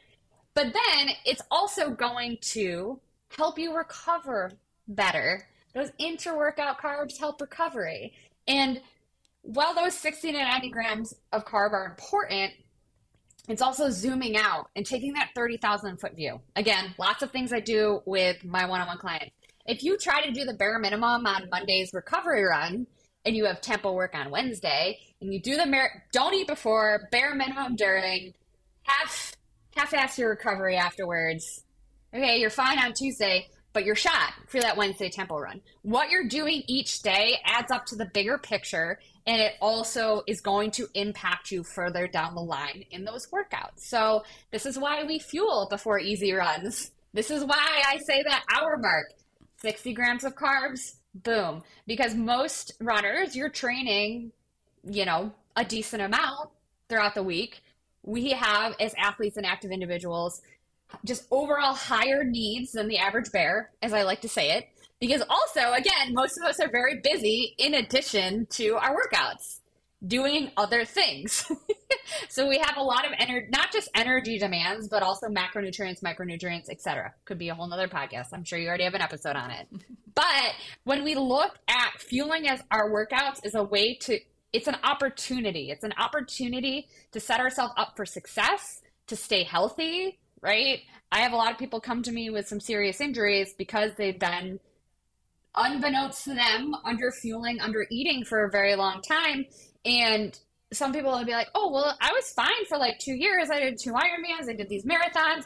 [SPEAKER 2] But then it's also going to help you recover better. Those inter workout carbs help recovery. And while those 60 to 90 grams of carb are important, it's also zooming out and taking that 30,000 foot view. Again, lots of things I do with my one on one clients. If you try to do the bare minimum on Monday's recovery run and you have tempo work on Wednesday and you do the mer- don't eat before, bare minimum during, half half ass your recovery afterwards. Okay, you're fine on Tuesday, but you're shot for that Wednesday tempo run. What you're doing each day adds up to the bigger picture and it also is going to impact you further down the line in those workouts. So, this is why we fuel before easy runs. This is why I say that hour mark 60 grams of carbs, boom. Because most runners, you're training, you know, a decent amount throughout the week. We have, as athletes and active individuals, just overall higher needs than the average bear, as I like to say it. Because also, again, most of us are very busy in addition to our workouts doing other things. [LAUGHS] so we have a lot of energy, not just energy demands, but also macronutrients, micronutrients, etc. Could be a whole nother podcast. I'm sure you already have an episode on it. [LAUGHS] but when we look at fueling as our workouts is a way to, it's an opportunity. It's an opportunity to set ourselves up for success, to stay healthy, right? I have a lot of people come to me with some serious injuries because they've been unbeknownst to them, under fueling, under eating for a very long time. And some people will be like, oh, well, I was fine for like two years. I did two Ironmans, I did these marathons.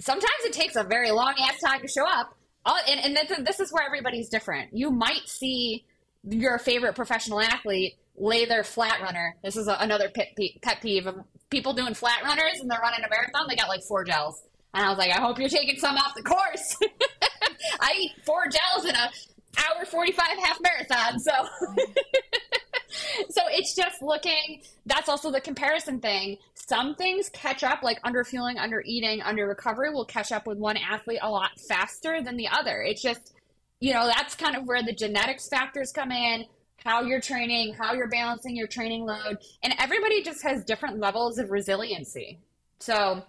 [SPEAKER 2] Sometimes it takes a very long ass time to show up. Uh, and, and this, this is where everybody's different. You might see your favorite professional athlete lay their flat runner. This is a, another pet, pet peeve of people doing flat runners and they're running a marathon. They got like four gels. And I was like, I hope you're taking some off the course. [LAUGHS] I eat four gels in a hour 45 half marathon. So, [LAUGHS] so it's just looking, that's also the comparison thing. Some things catch up, like under fueling, under eating, under recovery will catch up with one athlete a lot faster than the other. It's just, you know, that's kind of where the genetics factors come in, how you're training, how you're balancing your training load. And everybody just has different levels of resiliency. So,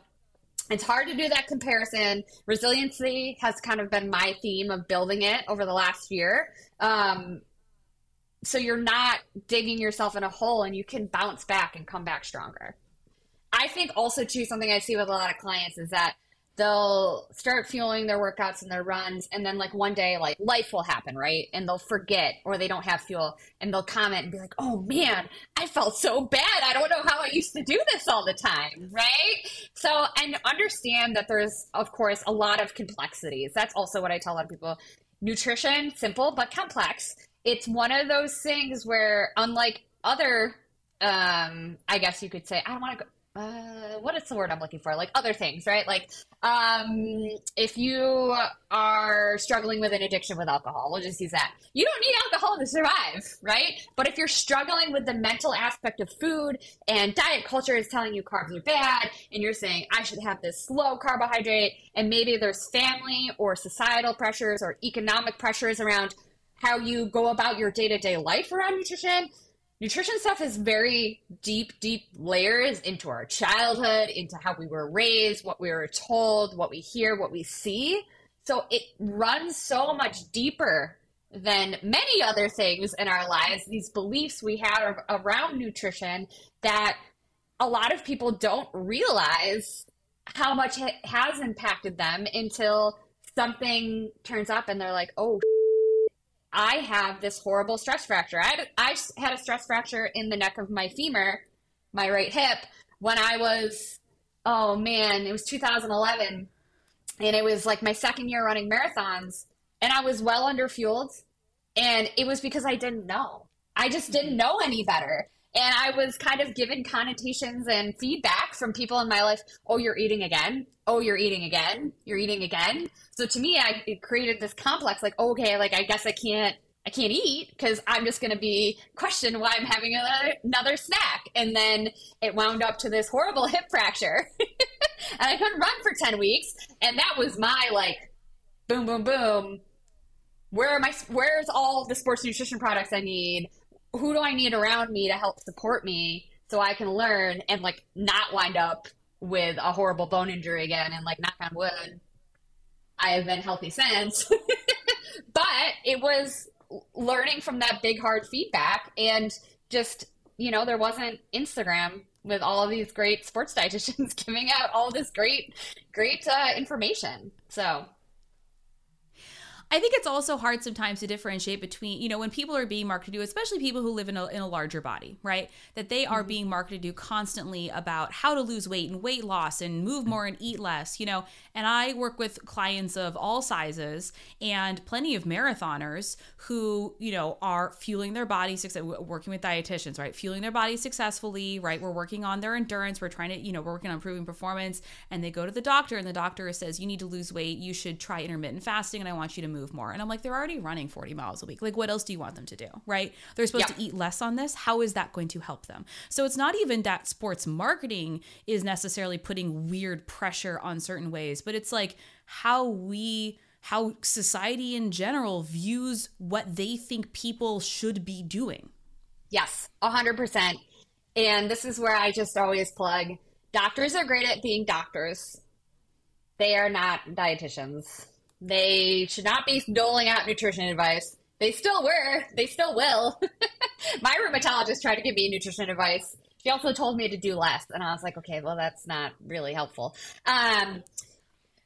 [SPEAKER 2] it's hard to do that comparison. Resiliency has kind of been my theme of building it over the last year. Um, so you're not digging yourself in a hole and you can bounce back and come back stronger. I think also, too, something I see with a lot of clients is that they'll start fueling their workouts and their runs and then like one day like life will happen right? And they'll forget or they don't have fuel and they'll comment and be like oh man i felt so bad. I don't know how i used to do this all the time right? So and understand that there's of course a lot of complexities. That's also what i tell a lot of people. Nutrition simple but complex. It's one of those things where unlike other um i guess you could say i don't want to go uh, what is the word I'm looking for? Like other things, right? Like um, if you are struggling with an addiction with alcohol, we'll just use that. You don't need alcohol to survive, right? But if you're struggling with the mental aspect of food and diet culture is telling you carbs are bad, and you're saying I should have this low carbohydrate, and maybe there's family or societal pressures or economic pressures around how you go about your day to day life around nutrition nutrition stuff is very deep, deep layers into our childhood, into how we were raised, what we were told, what we hear, what we see. So it runs so much deeper than many other things in our lives, these beliefs we have around nutrition that a lot of people don't realize how much it has impacted them until something turns up and they're like, oh, I have this horrible stress fracture. I had, I had a stress fracture in the neck of my femur, my right hip, when I was, oh man, it was 2011. And it was like my second year running marathons. And I was well under fueled. And it was because I didn't know. I just didn't mm-hmm. know any better. And I was kind of given connotations and feedback from people in my life. Oh, you're eating again. Oh, you're eating again. You're eating again. So to me, I created this complex. Like, oh, okay, like I guess I can't, I can't eat because I'm just going to be questioned why I'm having another, another snack. And then it wound up to this horrible [LAUGHS] hip fracture, [LAUGHS] and I couldn't run for ten weeks. And that was my like, boom, boom, boom. Where are my? Where's all the sports nutrition products I need? Who do I need around me to help support me so I can learn and like not wind up with a horrible bone injury again and like knock on wood. I have been healthy since. [LAUGHS] but it was learning from that big hard feedback and just, you know, there wasn't Instagram with all of these great sports [LAUGHS] dietitians giving out all this great, great uh, information. So
[SPEAKER 1] I think it's also hard sometimes to differentiate between, you know, when people are being marketed to, especially people who live in a, in a larger body, right? That they are mm-hmm. being marketed to constantly about how to lose weight and weight loss and move more and eat less, you know. And I work with clients of all sizes and plenty of marathoners who, you know, are fueling their body, working with dietitians, right? Fueling their body successfully, right? We're working on their endurance. We're trying to, you know, we're working on improving performance. And they go to the doctor and the doctor says, you need to lose weight. You should try intermittent fasting and I want you to move move more. And I'm like, they're already running 40 miles a week. Like, what else do you want them to do? Right? They're supposed to eat less on this. How is that going to help them? So it's not even that sports marketing is necessarily putting weird pressure on certain ways, but it's like how we how society in general views what they think people should be doing.
[SPEAKER 2] Yes, 100%. And this is where I just always plug doctors are great at being doctors. They are not dietitians. They should not be doling out nutrition advice. They still were. They still will. [LAUGHS] My rheumatologist tried to give me nutrition advice. She also told me to do less, and I was like, okay, well, that's not really helpful. Um,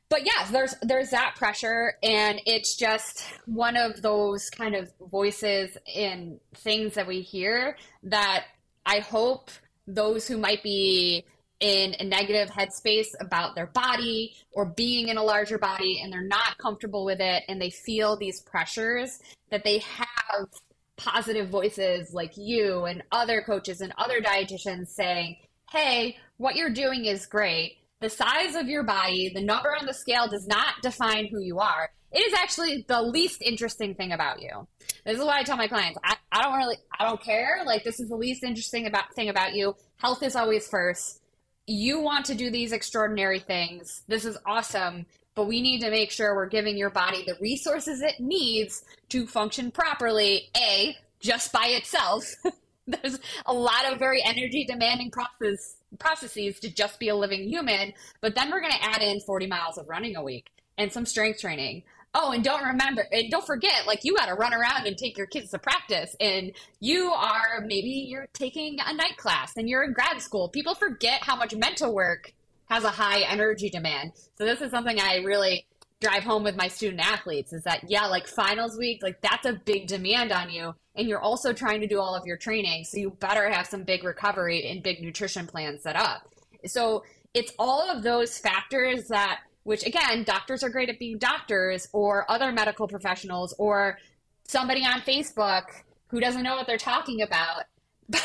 [SPEAKER 2] but yeah, there's there's that pressure, and it's just one of those kind of voices and things that we hear that I hope those who might be in a negative headspace about their body or being in a larger body and they're not comfortable with it and they feel these pressures that they have positive voices like you and other coaches and other dietitians saying, hey, what you're doing is great. The size of your body, the number on the scale does not define who you are. It is actually the least interesting thing about you. This is why I tell my clients. I, I don't really, I don't care. Like, this is the least interesting about thing about you. Health is always first you want to do these extraordinary things. This is awesome, but we need to make sure we're giving your body the resources it needs to function properly. A, just by itself. [LAUGHS] There's a lot of very energy demanding process processes to just be a living human, but then we're going to add in 40 miles of running a week and some strength training Oh, and don't remember, and don't forget, like you got to run around and take your kids to practice, and you are maybe you're taking a night class and you're in grad school. People forget how much mental work has a high energy demand. So this is something I really drive home with my student athletes is that yeah, like finals week, like that's a big demand on you, and you're also trying to do all of your training, so you better have some big recovery and big nutrition plans set up. So it's all of those factors that which again, doctors are great at being doctors or other medical professionals or somebody on Facebook who doesn't know what they're talking about. [LAUGHS]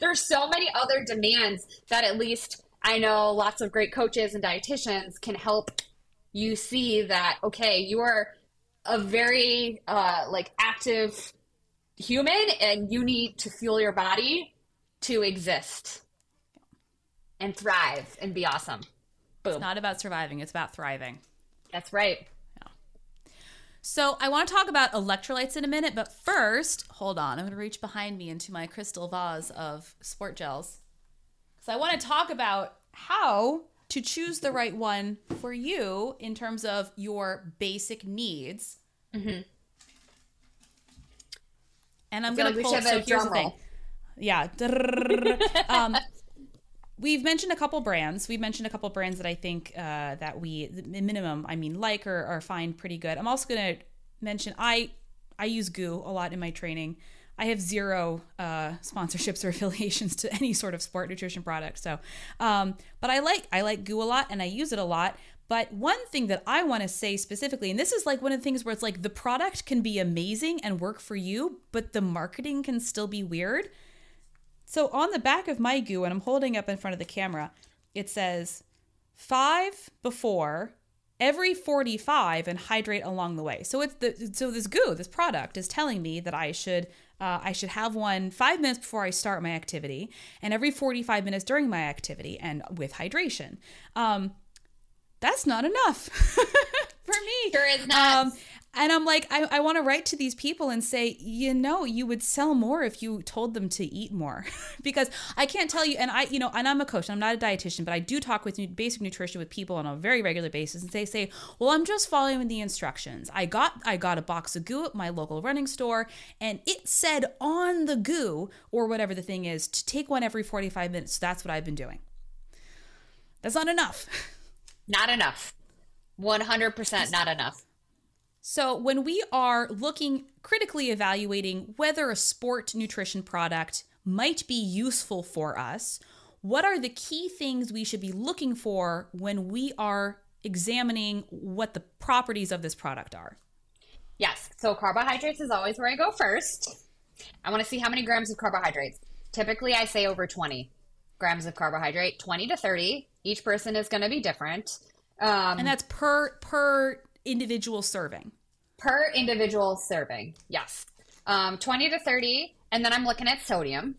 [SPEAKER 2] There's so many other demands that at least I know lots of great coaches and dietitians can help you see that okay, you are a very uh, like active human and you need to fuel your body to exist and thrive and be awesome. Boom.
[SPEAKER 1] It's not about surviving, it's about thriving.
[SPEAKER 2] That's right.
[SPEAKER 1] So I want to talk about electrolytes in a minute, but first, hold on. I'm going to reach behind me into my crystal vase of sport gels. Because I want to talk about how to choose the right one for you in terms of your basic needs. Mm-hmm. And I'm going to pull. So here's the thing. Yeah. um, [LAUGHS] we've mentioned a couple brands. We've mentioned a couple brands that I think uh, that we minimum, I mean, like or, or find pretty good. I'm also going to mention I I use GU a lot in my training. I have zero uh, sponsorships [LAUGHS] or affiliations to any sort of sport nutrition product. So, um, but I like I like GU a lot and I use it a lot. But one thing that I want to say specifically, and this is like one of the things where it's like the product can be amazing and work for you, but the marketing can still be weird. So on the back of my GU, and I'm holding up in front of the camera, it says five before, every 45 and hydrate along the way. So it's the so this GU, this product is telling me that I should uh, I should have one five minutes before I start my activity, and every 45 minutes during my activity, and with hydration. Um, that's not enough [LAUGHS] for me.
[SPEAKER 2] Sure is not. Um,
[SPEAKER 1] and I'm like, I, I want to write to these people and say, you know, you would sell more if you told them to eat more. [LAUGHS] because I can't tell you, and I, you know, and I'm a coach, I'm not a dietitian, but I do talk with basic nutrition with people on a very regular basis. And they say, well, I'm just following the instructions. I got, I got a box of GU at my local running store, and it said on the GU or whatever the thing is, to take one every 45 minutes. So that's what I've been doing. That's not enough. [LAUGHS]
[SPEAKER 2] Not enough. 100% not enough.
[SPEAKER 1] So, when we are looking critically evaluating whether a sport nutrition product might be useful for us, what are the key things we should be looking for when we are examining what the properties of this product are?
[SPEAKER 2] Yes. So, carbohydrates is always where I go first. I want to see how many grams of carbohydrates. Typically, I say over 20 grams of carbohydrate, 20 to 30. Each person is going to be different.
[SPEAKER 1] Um, and that's per per individual serving.
[SPEAKER 2] Per individual serving, yes. Um, 20 to 30. And then I'm looking at sodium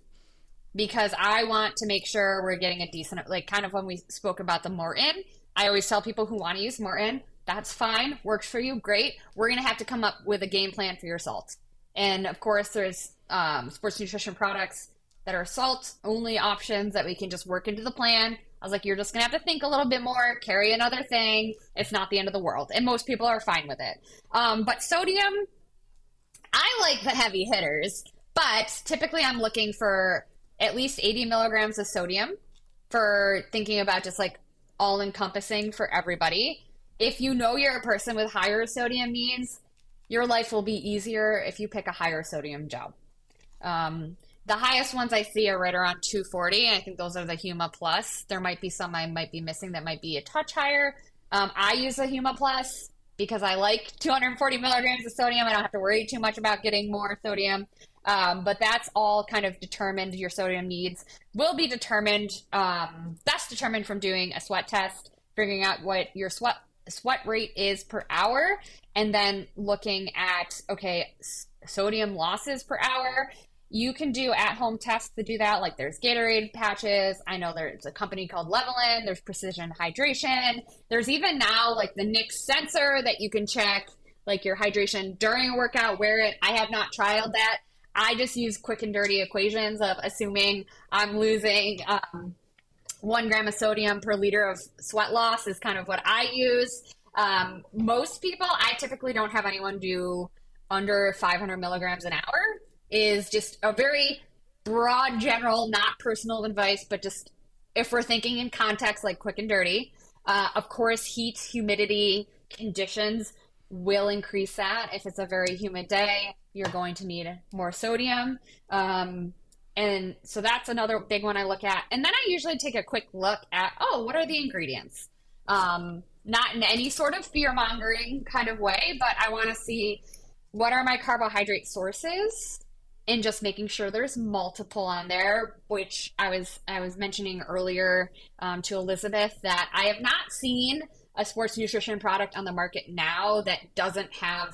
[SPEAKER 2] because I want to make sure we're getting a decent, like kind of when we spoke about the Maurten, I always tell people who want to use Maurten, that's fine, works for you, great. We're going to have to come up with a game plan for your salt. And of course, there's um, sports nutrition products that are salt only options that we can just work into the plan. I was like, you're just gonna have to think a little bit more, carry another thing. It's not the end of the world, and most people are fine with it. Um, but sodium, I like the heavy hitters, but typically I'm looking for at least 80 milligrams of sodium for thinking about just like all encompassing for everybody. If you know you're a person with higher sodium needs, your life will be easier if you pick a higher sodium job. Um, the highest ones I see are right around 240. I think those are the Huma Plus. There might be some I might be missing that might be a touch higher. Um, I use the Huma Plus because I like 240 milligrams of sodium. I don't have to worry too much about getting more sodium. Um, but that's all kind of determined. Your sodium needs will be determined. Um, determined from doing a sweat test, figuring out what your sweat sweat rate is per hour, and then looking at okay sodium losses per hour you can do at home tests to do that. Like there's Gatorade patches. I know there's a company called Levelen. There's Precision Hydration. There's even now like the Nix sensor that you can check like your hydration during a workout. Wear it. I have not trialed that. I just use quick and dirty equations of assuming I'm losing um, one gram of sodium per liter of sweat loss is kind of what I use. Um, most people, I typically don't have anyone do under 500 milligrams an hour is just a very broad, general, not personal advice, but just if we're thinking in context, like quick and dirty. Uh, of course, heat, humidity, conditions will increase that. If it's a very humid day, you're going to need more sodium. Um, and so that's another big one I look at. And then I usually take a quick look at, oh, what are the ingredients? Um, not in any sort of fear mongering kind of way, but I want to see what are my carbohydrate sources and just making sure there's multiple on there, which I was I was mentioning earlier um, to Elizabeth that I have not seen a sports nutrition product on the market now that doesn't have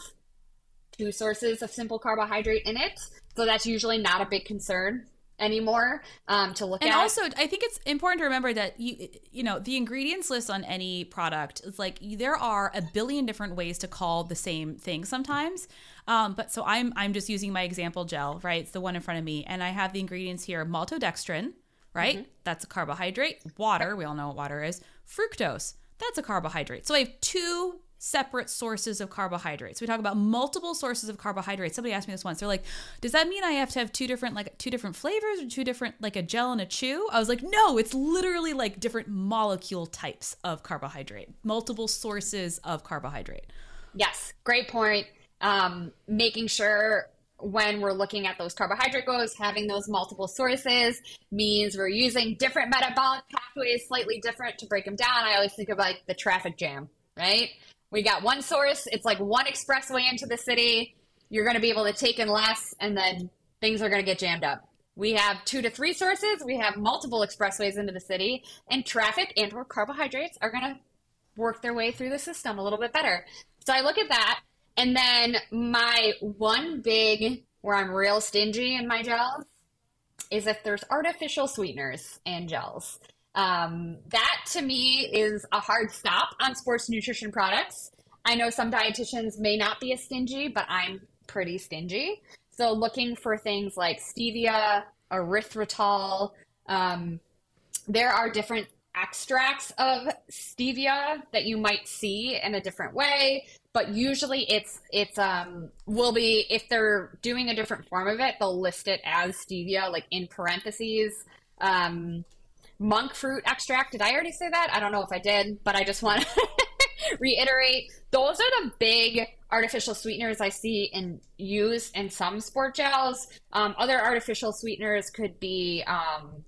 [SPEAKER 2] two sources of simple carbohydrate in it. So that's usually not a big concern anymore um, to look
[SPEAKER 1] and
[SPEAKER 2] at.
[SPEAKER 1] And also, I think it's important to remember that you you know the ingredients list on any product is like there are a billion different ways to call the same thing sometimes. Um, but so I'm I'm just using my example gel, right? It's the one in front of me, and I have the ingredients here: maltodextrin, right? Mm-hmm. That's a carbohydrate. Water, we all know what water is. Fructose, that's a carbohydrate. So I have two separate sources of carbohydrates. We talk about multiple sources of carbohydrates. Somebody asked me this once. They're like, "Does that mean I have to have two different like two different flavors or two different like a gel and a chew?" I was like, "No, it's literally like different molecule types of carbohydrate, multiple sources of carbohydrate."
[SPEAKER 2] Yes, great point. Um, making sure when we're looking at those carbohydrate goals, having those multiple sources means we're using different metabolic pathways, slightly different to break them down. I always think of like the traffic jam, right? We got one source. It's like one expressway into the city. You're going to be able to take in less, and then things are going to get jammed up. We have two to three sources. We have multiple expressways into the city, and traffic and or carbohydrates are going to work their way through the system a little bit better. So I look at that, and then my one big where I'm real stingy in my gels is if there's artificial sweeteners in gels. Um, that to me is a hard stop on sports nutrition products. I know some dietitians may not be as stingy, but I'm pretty stingy. So looking for things like stevia, erythritol. Um, there are different extracts of stevia that you might see in a different way, but usually it's it's um will be if they're doing a different form of it, they'll list it as stevia, like in parentheses. Um, monk fruit extract. Did I already say that? I don't know if I did, but I just want to [LAUGHS] reiterate those are the big artificial sweeteners I see and use in some sport gels. Um, other artificial sweeteners could be um,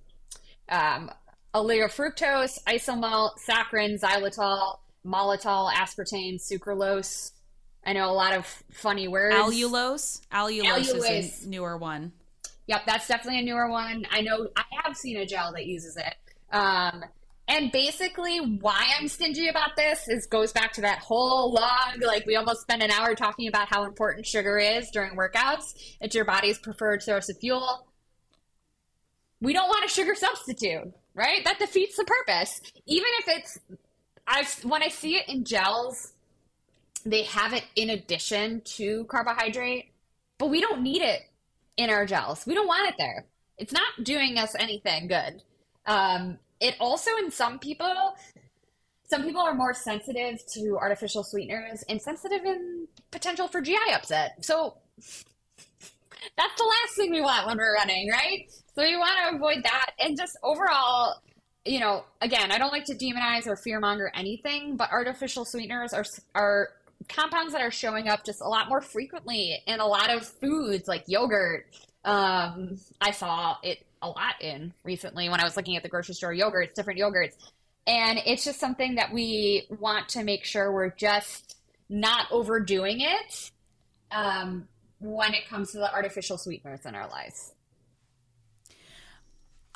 [SPEAKER 2] um, fructose, isomalt, saccharin, xylitol, maltitol, aspartame, sucralose. I know a lot of funny words.
[SPEAKER 1] Allulose. Allulose, Allulose. is a newer one.
[SPEAKER 2] Yep, that's definitely a newer one. I know I have seen a gel that uses it. Um, and basically, why I'm stingy about this is goes back to that whole log. Like we almost spent an hour talking about how important sugar is during workouts. It's your body's preferred source of fuel. We don't want a sugar substitute, right? That defeats the purpose. Even if it's, I when I see it in gels, they have it in addition to carbohydrate, but we don't need it in our gels. We don't want it there. It's not doing us anything good. Um, it also, in some people, some people are more sensitive to artificial sweeteners and sensitive in potential for GI upset. So that's the last thing we want when we're running, right? So you want to avoid that. And just overall, you know, again, I don't like to demonize or fearmonger anything, but artificial sweeteners are are compounds that are showing up just a lot more frequently in a lot of foods like yogurt. Um, I saw it a lot in recently when I was looking at the grocery store yogurts, different yogurts. And it's just something that we want to make sure we're just not overdoing it um, when it comes to the artificial sweeteners in our lives.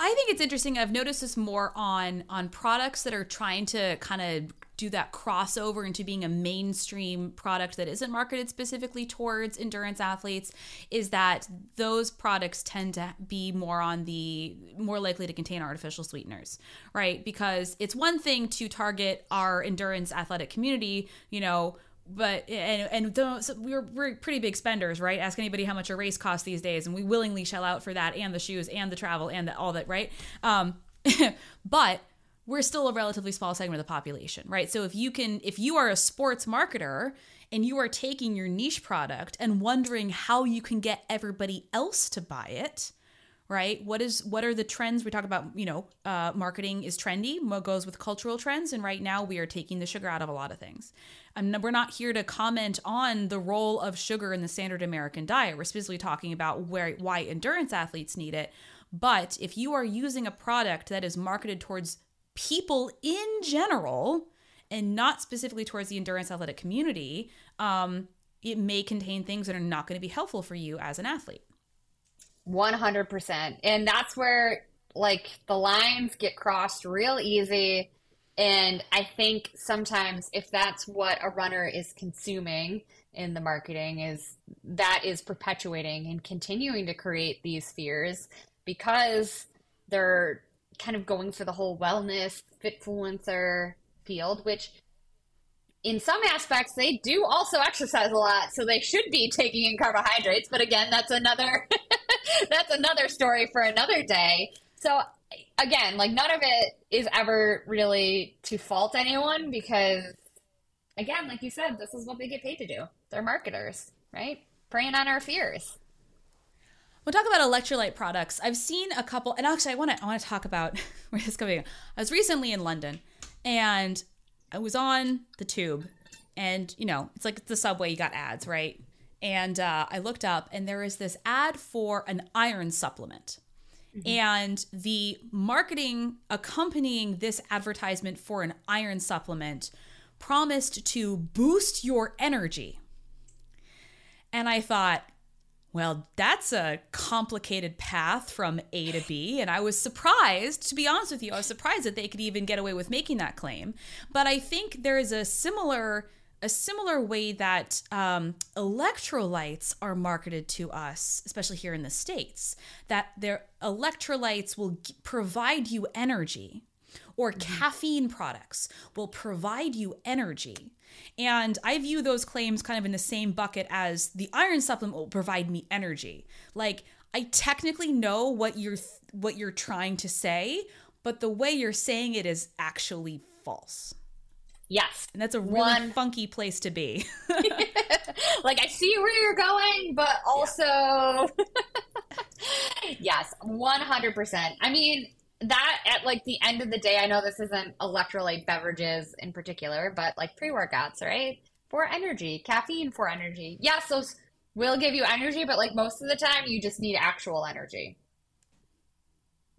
[SPEAKER 1] I think it's interesting. I've noticed this more on on products that are trying to kind of do that crossover into being a mainstream product that isn't marketed specifically towards endurance athletes is that those products tend to be more on the more likely to contain artificial sweeteners right because it's one thing to target our endurance athletic community you know but and and those, we're we're pretty big spenders, right? Ask anybody how much a race costs these days, and we willingly shell out for that and the shoes and the travel and the, all that, right? Um, [LAUGHS] but we're still a relatively small segment of the population, right? So if you can, if you are a sports marketer and you are taking your niche product and wondering how you can get everybody else to buy it, right? What is what are the trends? We talk about, you know, uh, marketing is trendy. What goes with cultural trends, and right now we are taking the sugar out of a lot of things. We're not here to comment on the role of sugar in the standard American diet. We're specifically talking about where why endurance athletes need it. But if you are using a product that is marketed towards people in general and not specifically towards the endurance athletic community, um, it may contain things that are not going to be helpful for you as an athlete.
[SPEAKER 2] 100%. And that's where like the lines get crossed real easy. And I think sometimes if that's what a runner is consuming in the marketing is that is perpetuating and continuing to create these fears because they're kind of going for the whole wellness fitfluencer field, which in some aspects they do also exercise a lot, so they should be taking in carbohydrates. But again, that's another [LAUGHS] that's another story for another day. So again, like none of it is ever really to fault anyone because again, like you said, this is what they get paid to do. They're marketers, right? Preying on our fears.
[SPEAKER 1] We'll talk about electrolyte products. I've seen a couple, and actually, I want to I want to talk about [LAUGHS] where this coming. I was recently in London, and I was on the tube, and you know, it's like the subway. You got ads, right? And uh, I looked up, and there is this ad for an iron supplement. Mm-hmm. And the marketing accompanying this advertisement for an iron supplement promised to boost your energy. And I thought, well, that's a complicated path from A to B. And I was surprised, to be honest with you, I was surprised that they could even get away with making that claim. But I think there is a similar a similar way that um, electrolytes are marketed to us, especially here in the states, that their electrolytes will g- provide you energy, or mm-hmm. caffeine products will provide you energy. And I view those claims kind of in the same bucket as the iron supplement will provide me energy. Like I technically know what you're th- what you're trying to say, but the way you're saying it is actually false.
[SPEAKER 2] Yes.
[SPEAKER 1] And that's a really One... funky place to be. [LAUGHS] [LAUGHS]
[SPEAKER 2] like I see where you're going, but also yeah. [LAUGHS] yes, 100%. I mean, that at like the end of the day, I know this isn't electrolyte beverages in particular, but like pre workouts, right? For energy, caffeine for energy. Yes, those will give you energy, but like most of the time, you just need actual energy,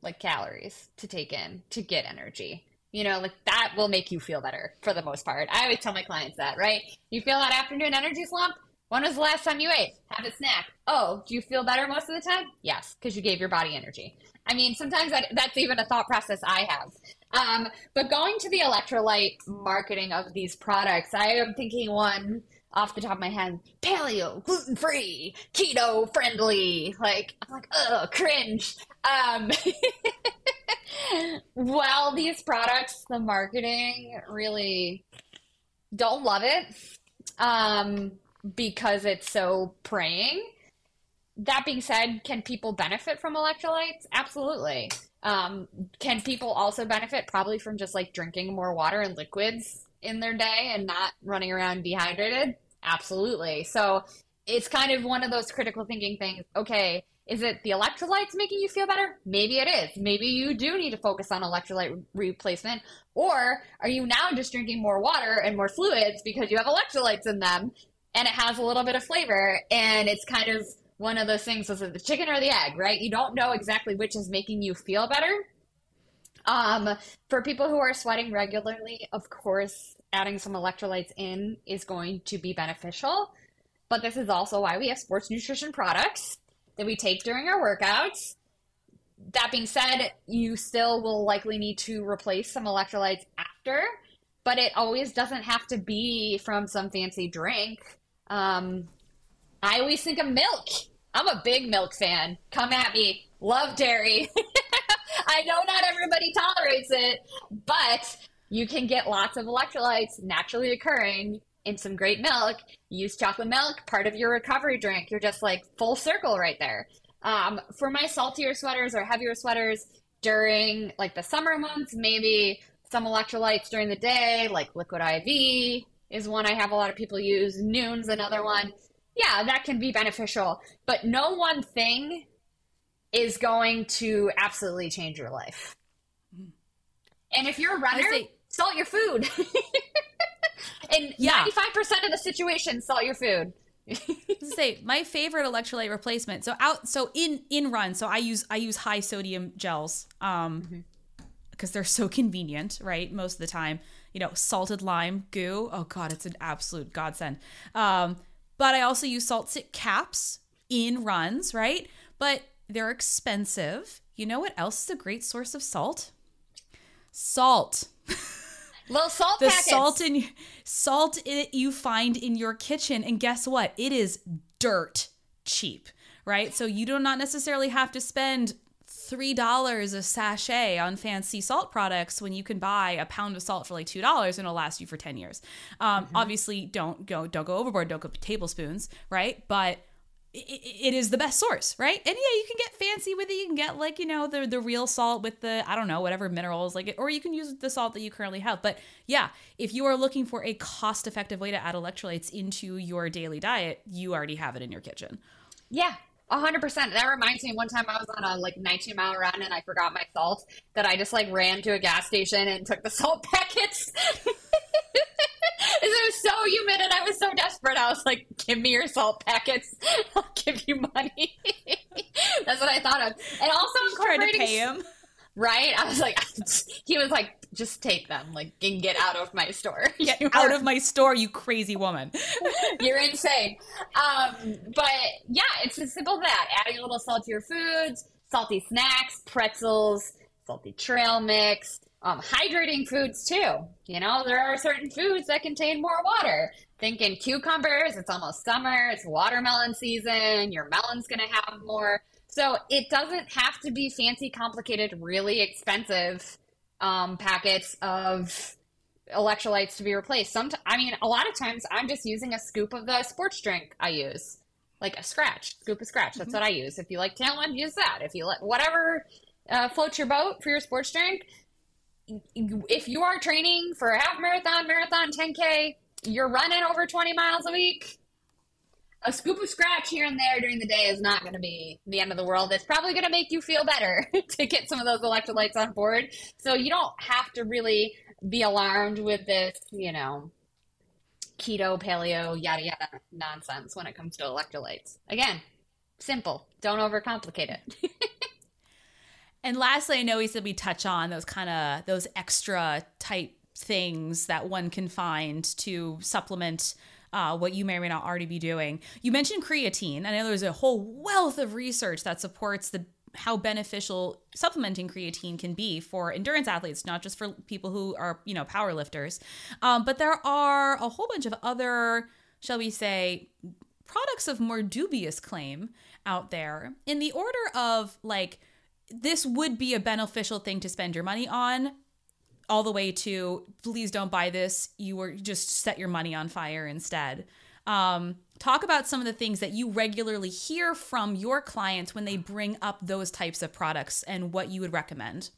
[SPEAKER 2] like calories to take in to get energy. You know, like that will make you feel better for the most part. I always tell my clients that, right? You feel that afternoon energy slump? When was the last time you ate? Have a snack. Oh, do you feel better most of the time? Yes, because you gave your body energy. I mean, sometimes that, that's even a thought process I have. Um, but going to the electrolyte marketing of these products, I am thinking one off the top of my head paleo, gluten free, keto friendly. Like, I'm like, oh, cringe. Um, [LAUGHS] [LAUGHS] well, these products, the marketing really don't love it um, because it's so praying that being said, can people benefit from electrolytes? Absolutely. Um, can people also benefit probably from just like drinking more water and liquids in their day and not running around dehydrated? Absolutely. So it's kind of one of those critical thinking things. Okay, is it the electrolytes making you feel better? Maybe it is. Maybe you do need to focus on electrolyte replacement. Or are you now just drinking more water and more fluids because you have electrolytes in them and it has a little bit of flavor and it's kind of one of those things was it the chicken or the egg, right? You don't know exactly which is making you feel better. Um, for people who are sweating regularly, of course, adding some electrolytes in is going to be beneficial. But this is also why we have sports nutrition products that we take during our workouts. That being said, you still will likely need to replace some electrolytes after, but it always doesn't have to be from some fancy drink. Um, I always think of milk. I'm a big milk fan. Come at me. Love dairy. [LAUGHS] I know not everybody tolerates it, but you can get lots of electrolytes naturally occurring in some great milk. Use chocolate milk, part of your recovery drink. You're just like full circle right there. Um, for my saltier sweaters or heavier sweaters during like the summer months, maybe some electrolytes during the day, like liquid IV is one I have a lot of people use. Nuun's another one yeah, that can be beneficial. But no one thing is going to absolutely change your life. And if you're a runner, salt your food. [LAUGHS] and yeah. 95% of the situation, salt your food. [LAUGHS]
[SPEAKER 1] say my favorite electrolyte replacement. So out so in in run, so I use I use high sodium gels um mm-hmm. because they're so convenient, right? Most of the time, you know, salted lime GU. Oh god, it's an absolute godsend. Um but I also use SaltStick caps in runs, right? But they're expensive. You know what else is a great source of salt? Salt. [LAUGHS]
[SPEAKER 2] Little salt
[SPEAKER 1] the
[SPEAKER 2] packets.
[SPEAKER 1] salt in salt it you find in your kitchen and guess what? It is dirt cheap right? So you do not necessarily have to spend three dollars a sachet on fancy salt products when you can buy a pound of salt for like two dollars and it'll last you for 10 years. Um, obviously don't go don't go overboard don't go tablespoons right? But it, is the best source, right? And yeah, you can get fancy with it. You can get like you know the the real salt with the I don't know whatever minerals like it, or you can use the salt that you currently have. But yeah, if you are looking for a cost effective way to add electrolytes into your daily diet, you already have it in your kitchen.
[SPEAKER 2] Yeah, a hundred percent. That reminds me. One time I was on a like 19 mile run and I forgot my salt. That I just like ran to a gas station and took the salt [LAUGHS] packets. It was so humid and I was so desperate. I was like, "Give me your salt packets. [LAUGHS] I'll give you money." [LAUGHS] That's what I thought of. And also
[SPEAKER 1] Trying to pay him.
[SPEAKER 2] right. I was like, [LAUGHS] he was like, "Just take them, like, and get out of my store.
[SPEAKER 1] Get
[SPEAKER 2] You
[SPEAKER 1] out
[SPEAKER 2] are
[SPEAKER 1] of my store, you crazy woman.
[SPEAKER 2] You're insane. Um, but yeah, it's as simple as that. Adding a little salt to your foods, salty snacks, pretzels, salty trail mix, um, hydrating foods too. You know, there are certain foods that contain more water. Thinking cucumbers, it's almost summer, it's watermelon season, your melon's going to have more. So it doesn't have to be fancy, complicated, really expensive um, packets of electrolytes to be replaced. Some, I mean, a lot of times I'm just using a scoop of the sports drink I use, like a Skratch, scoop of Skratch. That's what I use. If you like Talon, use that. If you like whatever uh, floats your boat for your sports drink. If you are training for a half marathon, marathon, 10K, you're running over 20 miles a week. A scoop of Skratch here and there during the day is not going to be the end of the world. It's probably going to make you feel better [LAUGHS] to get some of those electrolytes on board. So you don't have to really be alarmed with this, you know, keto, paleo, yada yada nonsense when it comes to electrolytes. Again, simple. Don't overcomplicate it. [LAUGHS]
[SPEAKER 1] And lastly, I know we said we touch on those kind of those extra type things that one can find to supplement uh, what you may or may not already be doing. You mentioned creatine. I know there's a whole wealth of research that supports the how beneficial supplementing creatine can be for endurance athletes, not just for people who are you know power lifters. Um, but there are a whole bunch of other, shall we say, products of more dubious claim out there in the order of like this would be a beneficial thing to spend your money on all the way to please don't buy this you were just set your money on fire instead um, talk about some of the things that you regularly hear from your clients when they bring up those types of products and what you would recommend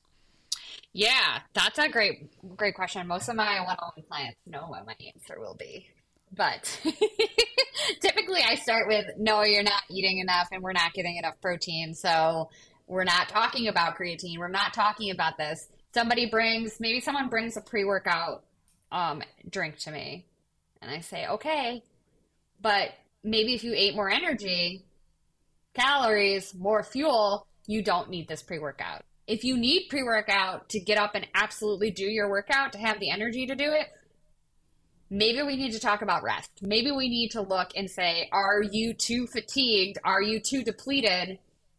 [SPEAKER 2] Yeah, that's a great, great question. Most of my one-on-one clients know what my answer will be, but [LAUGHS] typically I start with, "No, you're not eating enough, and we're not getting enough protein." So we're not talking about creatine. We're not talking about this. Somebody brings, maybe someone brings a pre-workout um, drink to me, and I say, "Okay, but maybe if you ate more energy, calories, more fuel, you don't need this pre workout. If you need pre workout to get up and absolutely do your workout to have the energy to do it, maybe we need to talk about rest. Maybe we need to look and say, are you too fatigued? Are you too depleted?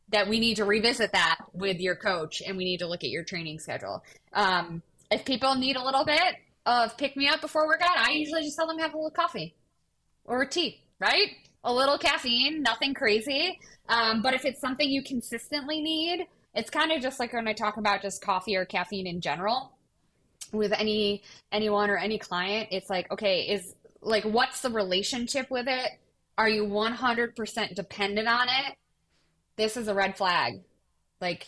[SPEAKER 2] That we need to revisit that with your coach and we need to look at your training schedule. Um, if people need a little bit of pick me up before workout, I usually just tell them have a little coffee or tea, right? A little caffeine, nothing crazy. Um, but if it's something you consistently need, it's kind of just like when I talk about just coffee or caffeine in general with any anyone or any client. It's like, okay, is like what's the relationship with it? Are you 100% dependent on it? This is a red flag. Like,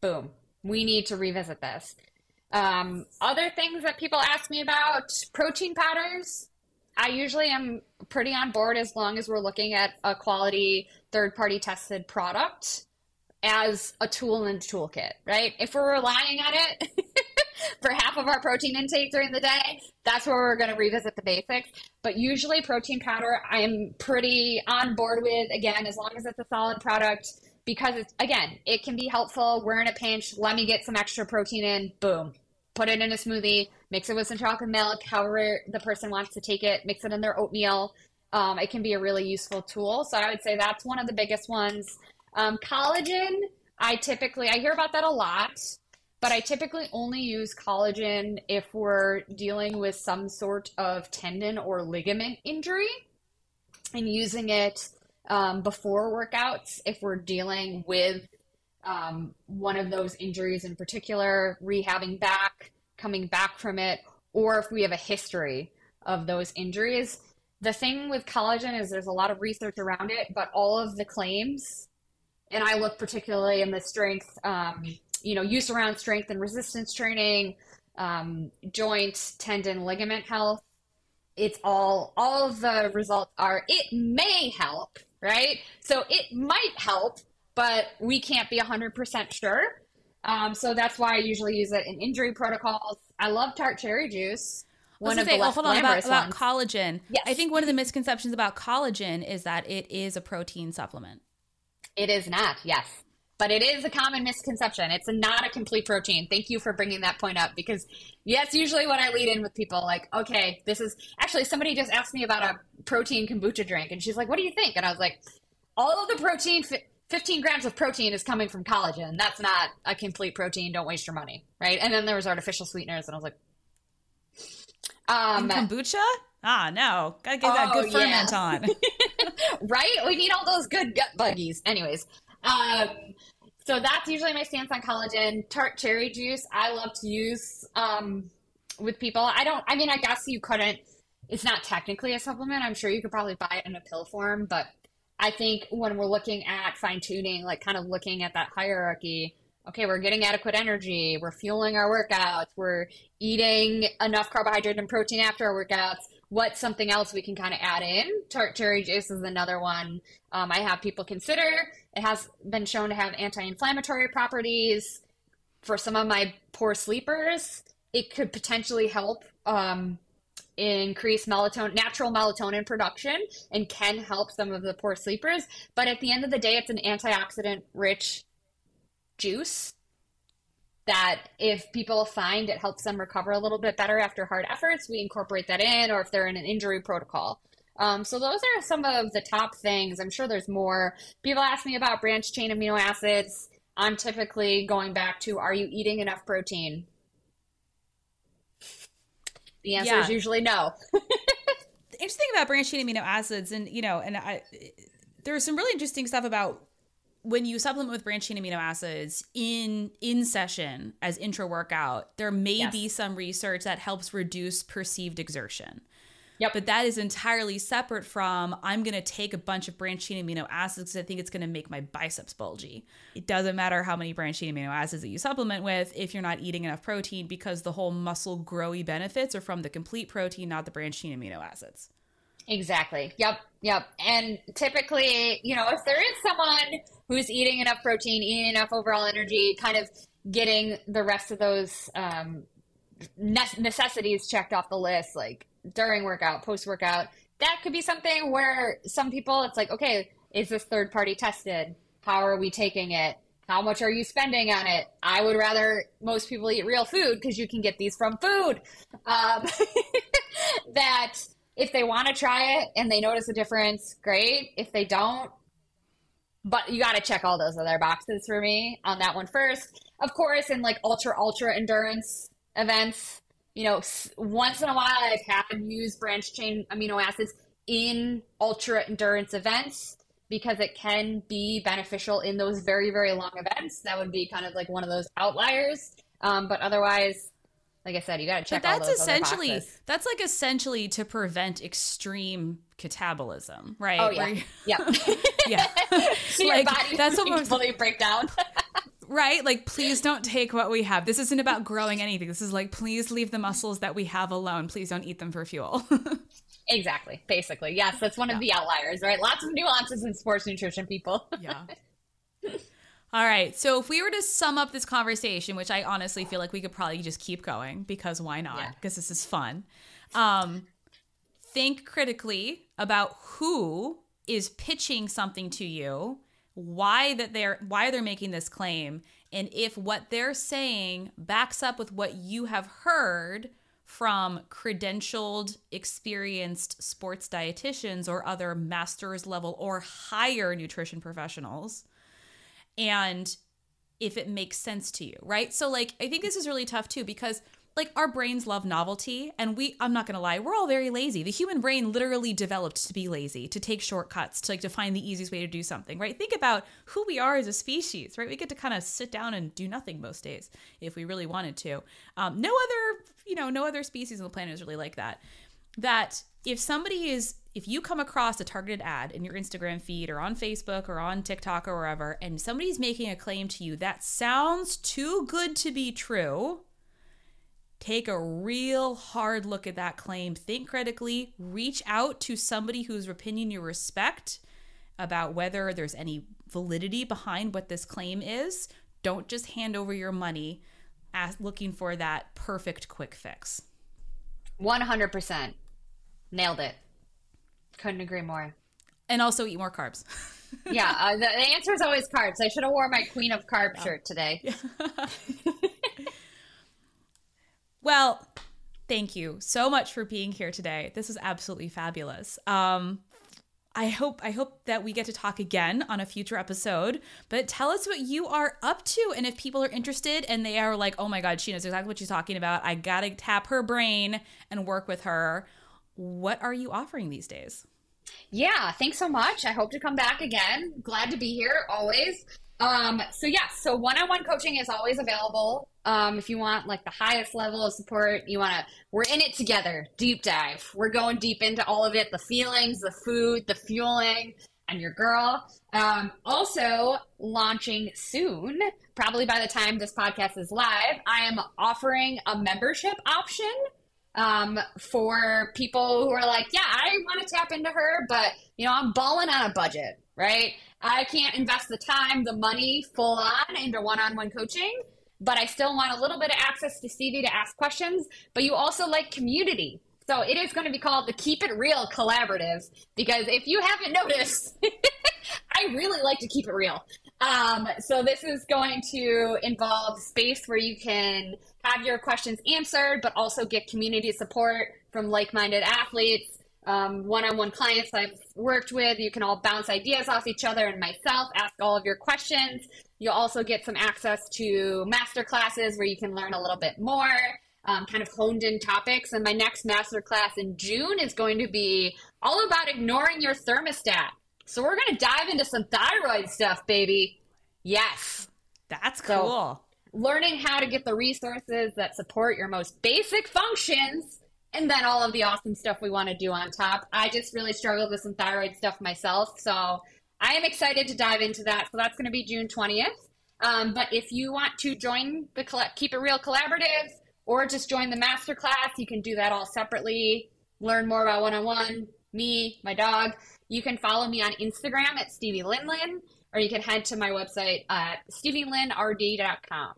[SPEAKER 2] boom, we need to revisit this. Um, other things that people ask me about protein powders. I usually am pretty on board as long as we're looking at a quality third party tested product as a tool in the toolkit, right? If we're relying on it [LAUGHS] [LAUGHS] for half of our protein intake during the day, that's where we're going to revisit the basics. But usually, protein powder, I am pretty on board with, again, as long as it's a solid product, because it's, again, it can be helpful. We're in a pinch. Let me get some extra protein in. Boom. Put it in a smoothie, mix it with some chocolate milk, however the person wants to take it, mix it in their oatmeal. Um, it can be a really useful tool. So I would say that's one of the biggest ones. Um, collagen, I typically I hear about that a lot, but I typically only use collagen if we're dealing with some sort of tendon or ligament injury, and using it um, before workouts if we're dealing with um, one of those injuries in particular, rehabbing back, coming back from it, or if we have a history of those injuries. The thing with collagen is there's a lot of research around it, but all of the claims, and I look particularly in the strength, um, you know, use around strength and resistance training, um, joint, tendon, ligament health. It's all, all of the results are it may help, right? So it might help, but we can't be 100% sure. Um, so that's why I usually use it in injury protocols. I love tart cherry juice.
[SPEAKER 1] One of the less oh, hold on about, about collagen. Yes. I think one of the misconceptions about collagen is that it is a protein supplement.
[SPEAKER 2] It is not, yes. But it is a common misconception. It's not a complete protein. Thank you for bringing that point up because that's usually what I lead in with people like, okay, this is actually somebody just asked me about a protein kombucha drink and she's like, what do you think? And I was like, all of the protein 15 grams of protein is coming from collagen. That's not a complete protein. Don't waste your money. Right. And then there was artificial sweeteners. And I was like,
[SPEAKER 1] um, kombucha? Ah, no. Gotta get oh, that good ferment yeah. on. [LAUGHS]
[SPEAKER 2] right? We need all those good gut buggies. Anyways. Um, so that's usually my stance on collagen. Tart cherry juice, I love to use um, with people. I don't, I mean, I guess you couldn't, it's not technically a supplement. I'm sure you could probably buy it in a pill form, but I think when we're looking at fine tuning, like kind of looking at that hierarchy, okay, we're getting adequate energy, we're fueling our workouts, we're eating enough carbohydrate and protein after our workouts. What's something else we can kind of add in? Tart cherry juice is another one um, I have people consider. It has been shown to have anti inflammatory properties. For some of my poor sleepers, it could potentially help um, increase melatonin, natural melatonin production and can help some of the poor sleepers. But at the end of the day, it's an antioxidant rich juice that if people find it helps them recover a little bit better after hard efforts, we incorporate that in, or if they're in an injury protocol. Um, so those are some of the top things. I'm sure there's more. People ask me about branched chain amino acids. I'm typically going back to are you eating enough protein? The answer yeah. is usually no. [LAUGHS]
[SPEAKER 1] interesting about branched chain amino acids, and you know, and I there's some really interesting stuff about when you supplement with branched chain amino acids in in session as intra workout. There may yes. be some research that helps reduce perceived exertion. Yep. But that is entirely separate from I'm going to take a bunch of branched chain amino acids because I think it's going to make my biceps bulgy. It doesn't matter how many branched chain amino acids that you supplement with if you're not eating enough protein because the whole muscle growy benefits are from the complete protein, not the branched chain amino acids.
[SPEAKER 2] Exactly. Yep. Yep. And typically, you know, if there is someone who's eating enough protein, eating enough overall energy, kind of getting the rest of those um, necessities checked off the list, like during workout, post workout. That could be something where some people, it's like, okay, is this third party tested? How are we taking it? How much are you spending on it? I would rather most people eat real food because you can get these from food. Um, [LAUGHS] that if they want to try it and they notice a difference, great. If they don't, but you got to check all those other boxes for me on that one first. Of course, in like ultra, ultra endurance events, you know, once in a while I've had used branched chain amino acids in ultra endurance events because it can be beneficial in those very, very long events. That would be kind of like one of those outliers. Um, but otherwise, like I said, you got to check. But that's
[SPEAKER 1] essentially that's like essentially to prevent extreme catabolism, right?
[SPEAKER 2] Oh yeah, yeah, [LAUGHS]
[SPEAKER 1] yeah. [LAUGHS]
[SPEAKER 2] so like, your body that's [LAUGHS] what fully break down.
[SPEAKER 1] right? Like, please don't take what we have. This isn't about growing anything. This is like, please leave the muscles that we have alone. Please don't eat them for fuel.
[SPEAKER 2] exactly. Basically. Yes, that's one yeah. of the outliers, right? Lots of nuances in sports nutrition, people.
[SPEAKER 1] yeah. All right. So if we were to sum up this conversation, which I honestly feel like we could probably just keep going because why not? Because yeah. this is fun. Um, think critically about who is pitching something to you why that they're why they're making this claim and if what they're saying backs up with what you have heard from credentialed experienced sports dietitians or other masters level or higher nutrition professionals and if it makes sense to you, right? So like I think this is really tough too because like our brains love novelty and we I'm not going to lie, we're all very lazy. The human brain literally developed to be lazy, to take shortcuts, to like to find the easiest way to do something, right? Think about who we are as a species, right? We get to kind of sit down and do nothing most days if we really wanted to. Um, no other, you know, no other species on the planet is really like that. That if somebody is if you come across a targeted ad in your Instagram feed or on Facebook or on TikTok or wherever, and somebody's making a claim to you that sounds too good to be true, take a real hard look at that claim. Think critically, reach out to somebody whose opinion you respect about whether there's any validity behind what this claim is. Don't just hand over your money as looking for that perfect quick fix.
[SPEAKER 2] 100%. Nailed it. Couldn't agree more.
[SPEAKER 1] And also eat more carbs. [LAUGHS]
[SPEAKER 2] yeah, uh, the, the, answer is always carbs. I should have wore my Queen of Carb yeah. shirt today. Yeah. [LAUGHS]
[SPEAKER 1] well, thank you so much for being here today. This is absolutely fabulous. Um, I hope I hope that we get to talk again on a future episode. But tell us what you are up to, and if people are interested and they are like, "Oh my God, she knows exactly what she's talking about. I gotta tap her brain and work with her." What are you offering these days?
[SPEAKER 2] Yeah, thanks so much. I hope to come back again. Glad to be here always. Um, so yeah, so one-on-one coaching is always available. Um, if you want like the highest level of support, you want to, we're in it together, deep dive. We're going deep into all of it, the feelings, the food, the fueling, and your girl. Um, also launching soon, probably by the time this podcast is live, I am offering a membership option um, for people who are like, yeah, I want to tap into her, but you know, I'm balling on a budget, right? I can't invest the time, the money full on into one-on-one coaching, but I still want a little bit of access to Stevie to ask questions. But you also like community. So it is going to be called the Keep It Real Collaborative because if you haven't [LAUGHS] noticed, [LAUGHS] I really like to keep it real. Um, so this is going to involve space where you can have your questions answered, but also get community support from like-minded athletes, um, one-on-one clients I've worked with. You can all bounce ideas off each other and myself, ask all of your questions. You'll also get some access to master classes where you can learn a little bit more um, kind of honed in topics. And my next masterclass in June is going to be all about ignoring your thermostat. So we're going to dive into some thyroid stuff, baby. Yes.
[SPEAKER 1] That's cool. So,
[SPEAKER 2] learning how to get the resources that support your most basic functions and then all of the awesome stuff we want to do on top. I just really struggled with some thyroid stuff myself. So I am excited to dive into that. So that's going to be June 20th. Um, but if you want to join the Keep It Real Collaborative, or just join the masterclass. You can do that all separately. Learn more about one on one, me, my dog. You can follow me on Instagram at Stevie Lynlyn, or you can head to my website at stevielynrd.com.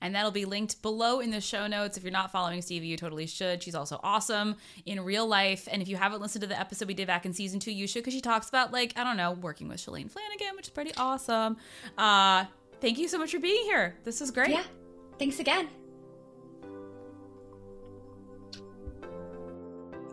[SPEAKER 1] And that'll be linked below in the show notes. If you're not following Stevie, you totally should. She's also awesome in real life. And if you haven't listened to the episode we did back in season two, you should because she talks about, like, I don't know, working with Shalane Flanagan, which is pretty awesome. Uh, thank you so much for being here. This is great.
[SPEAKER 2] Yeah. Thanks again.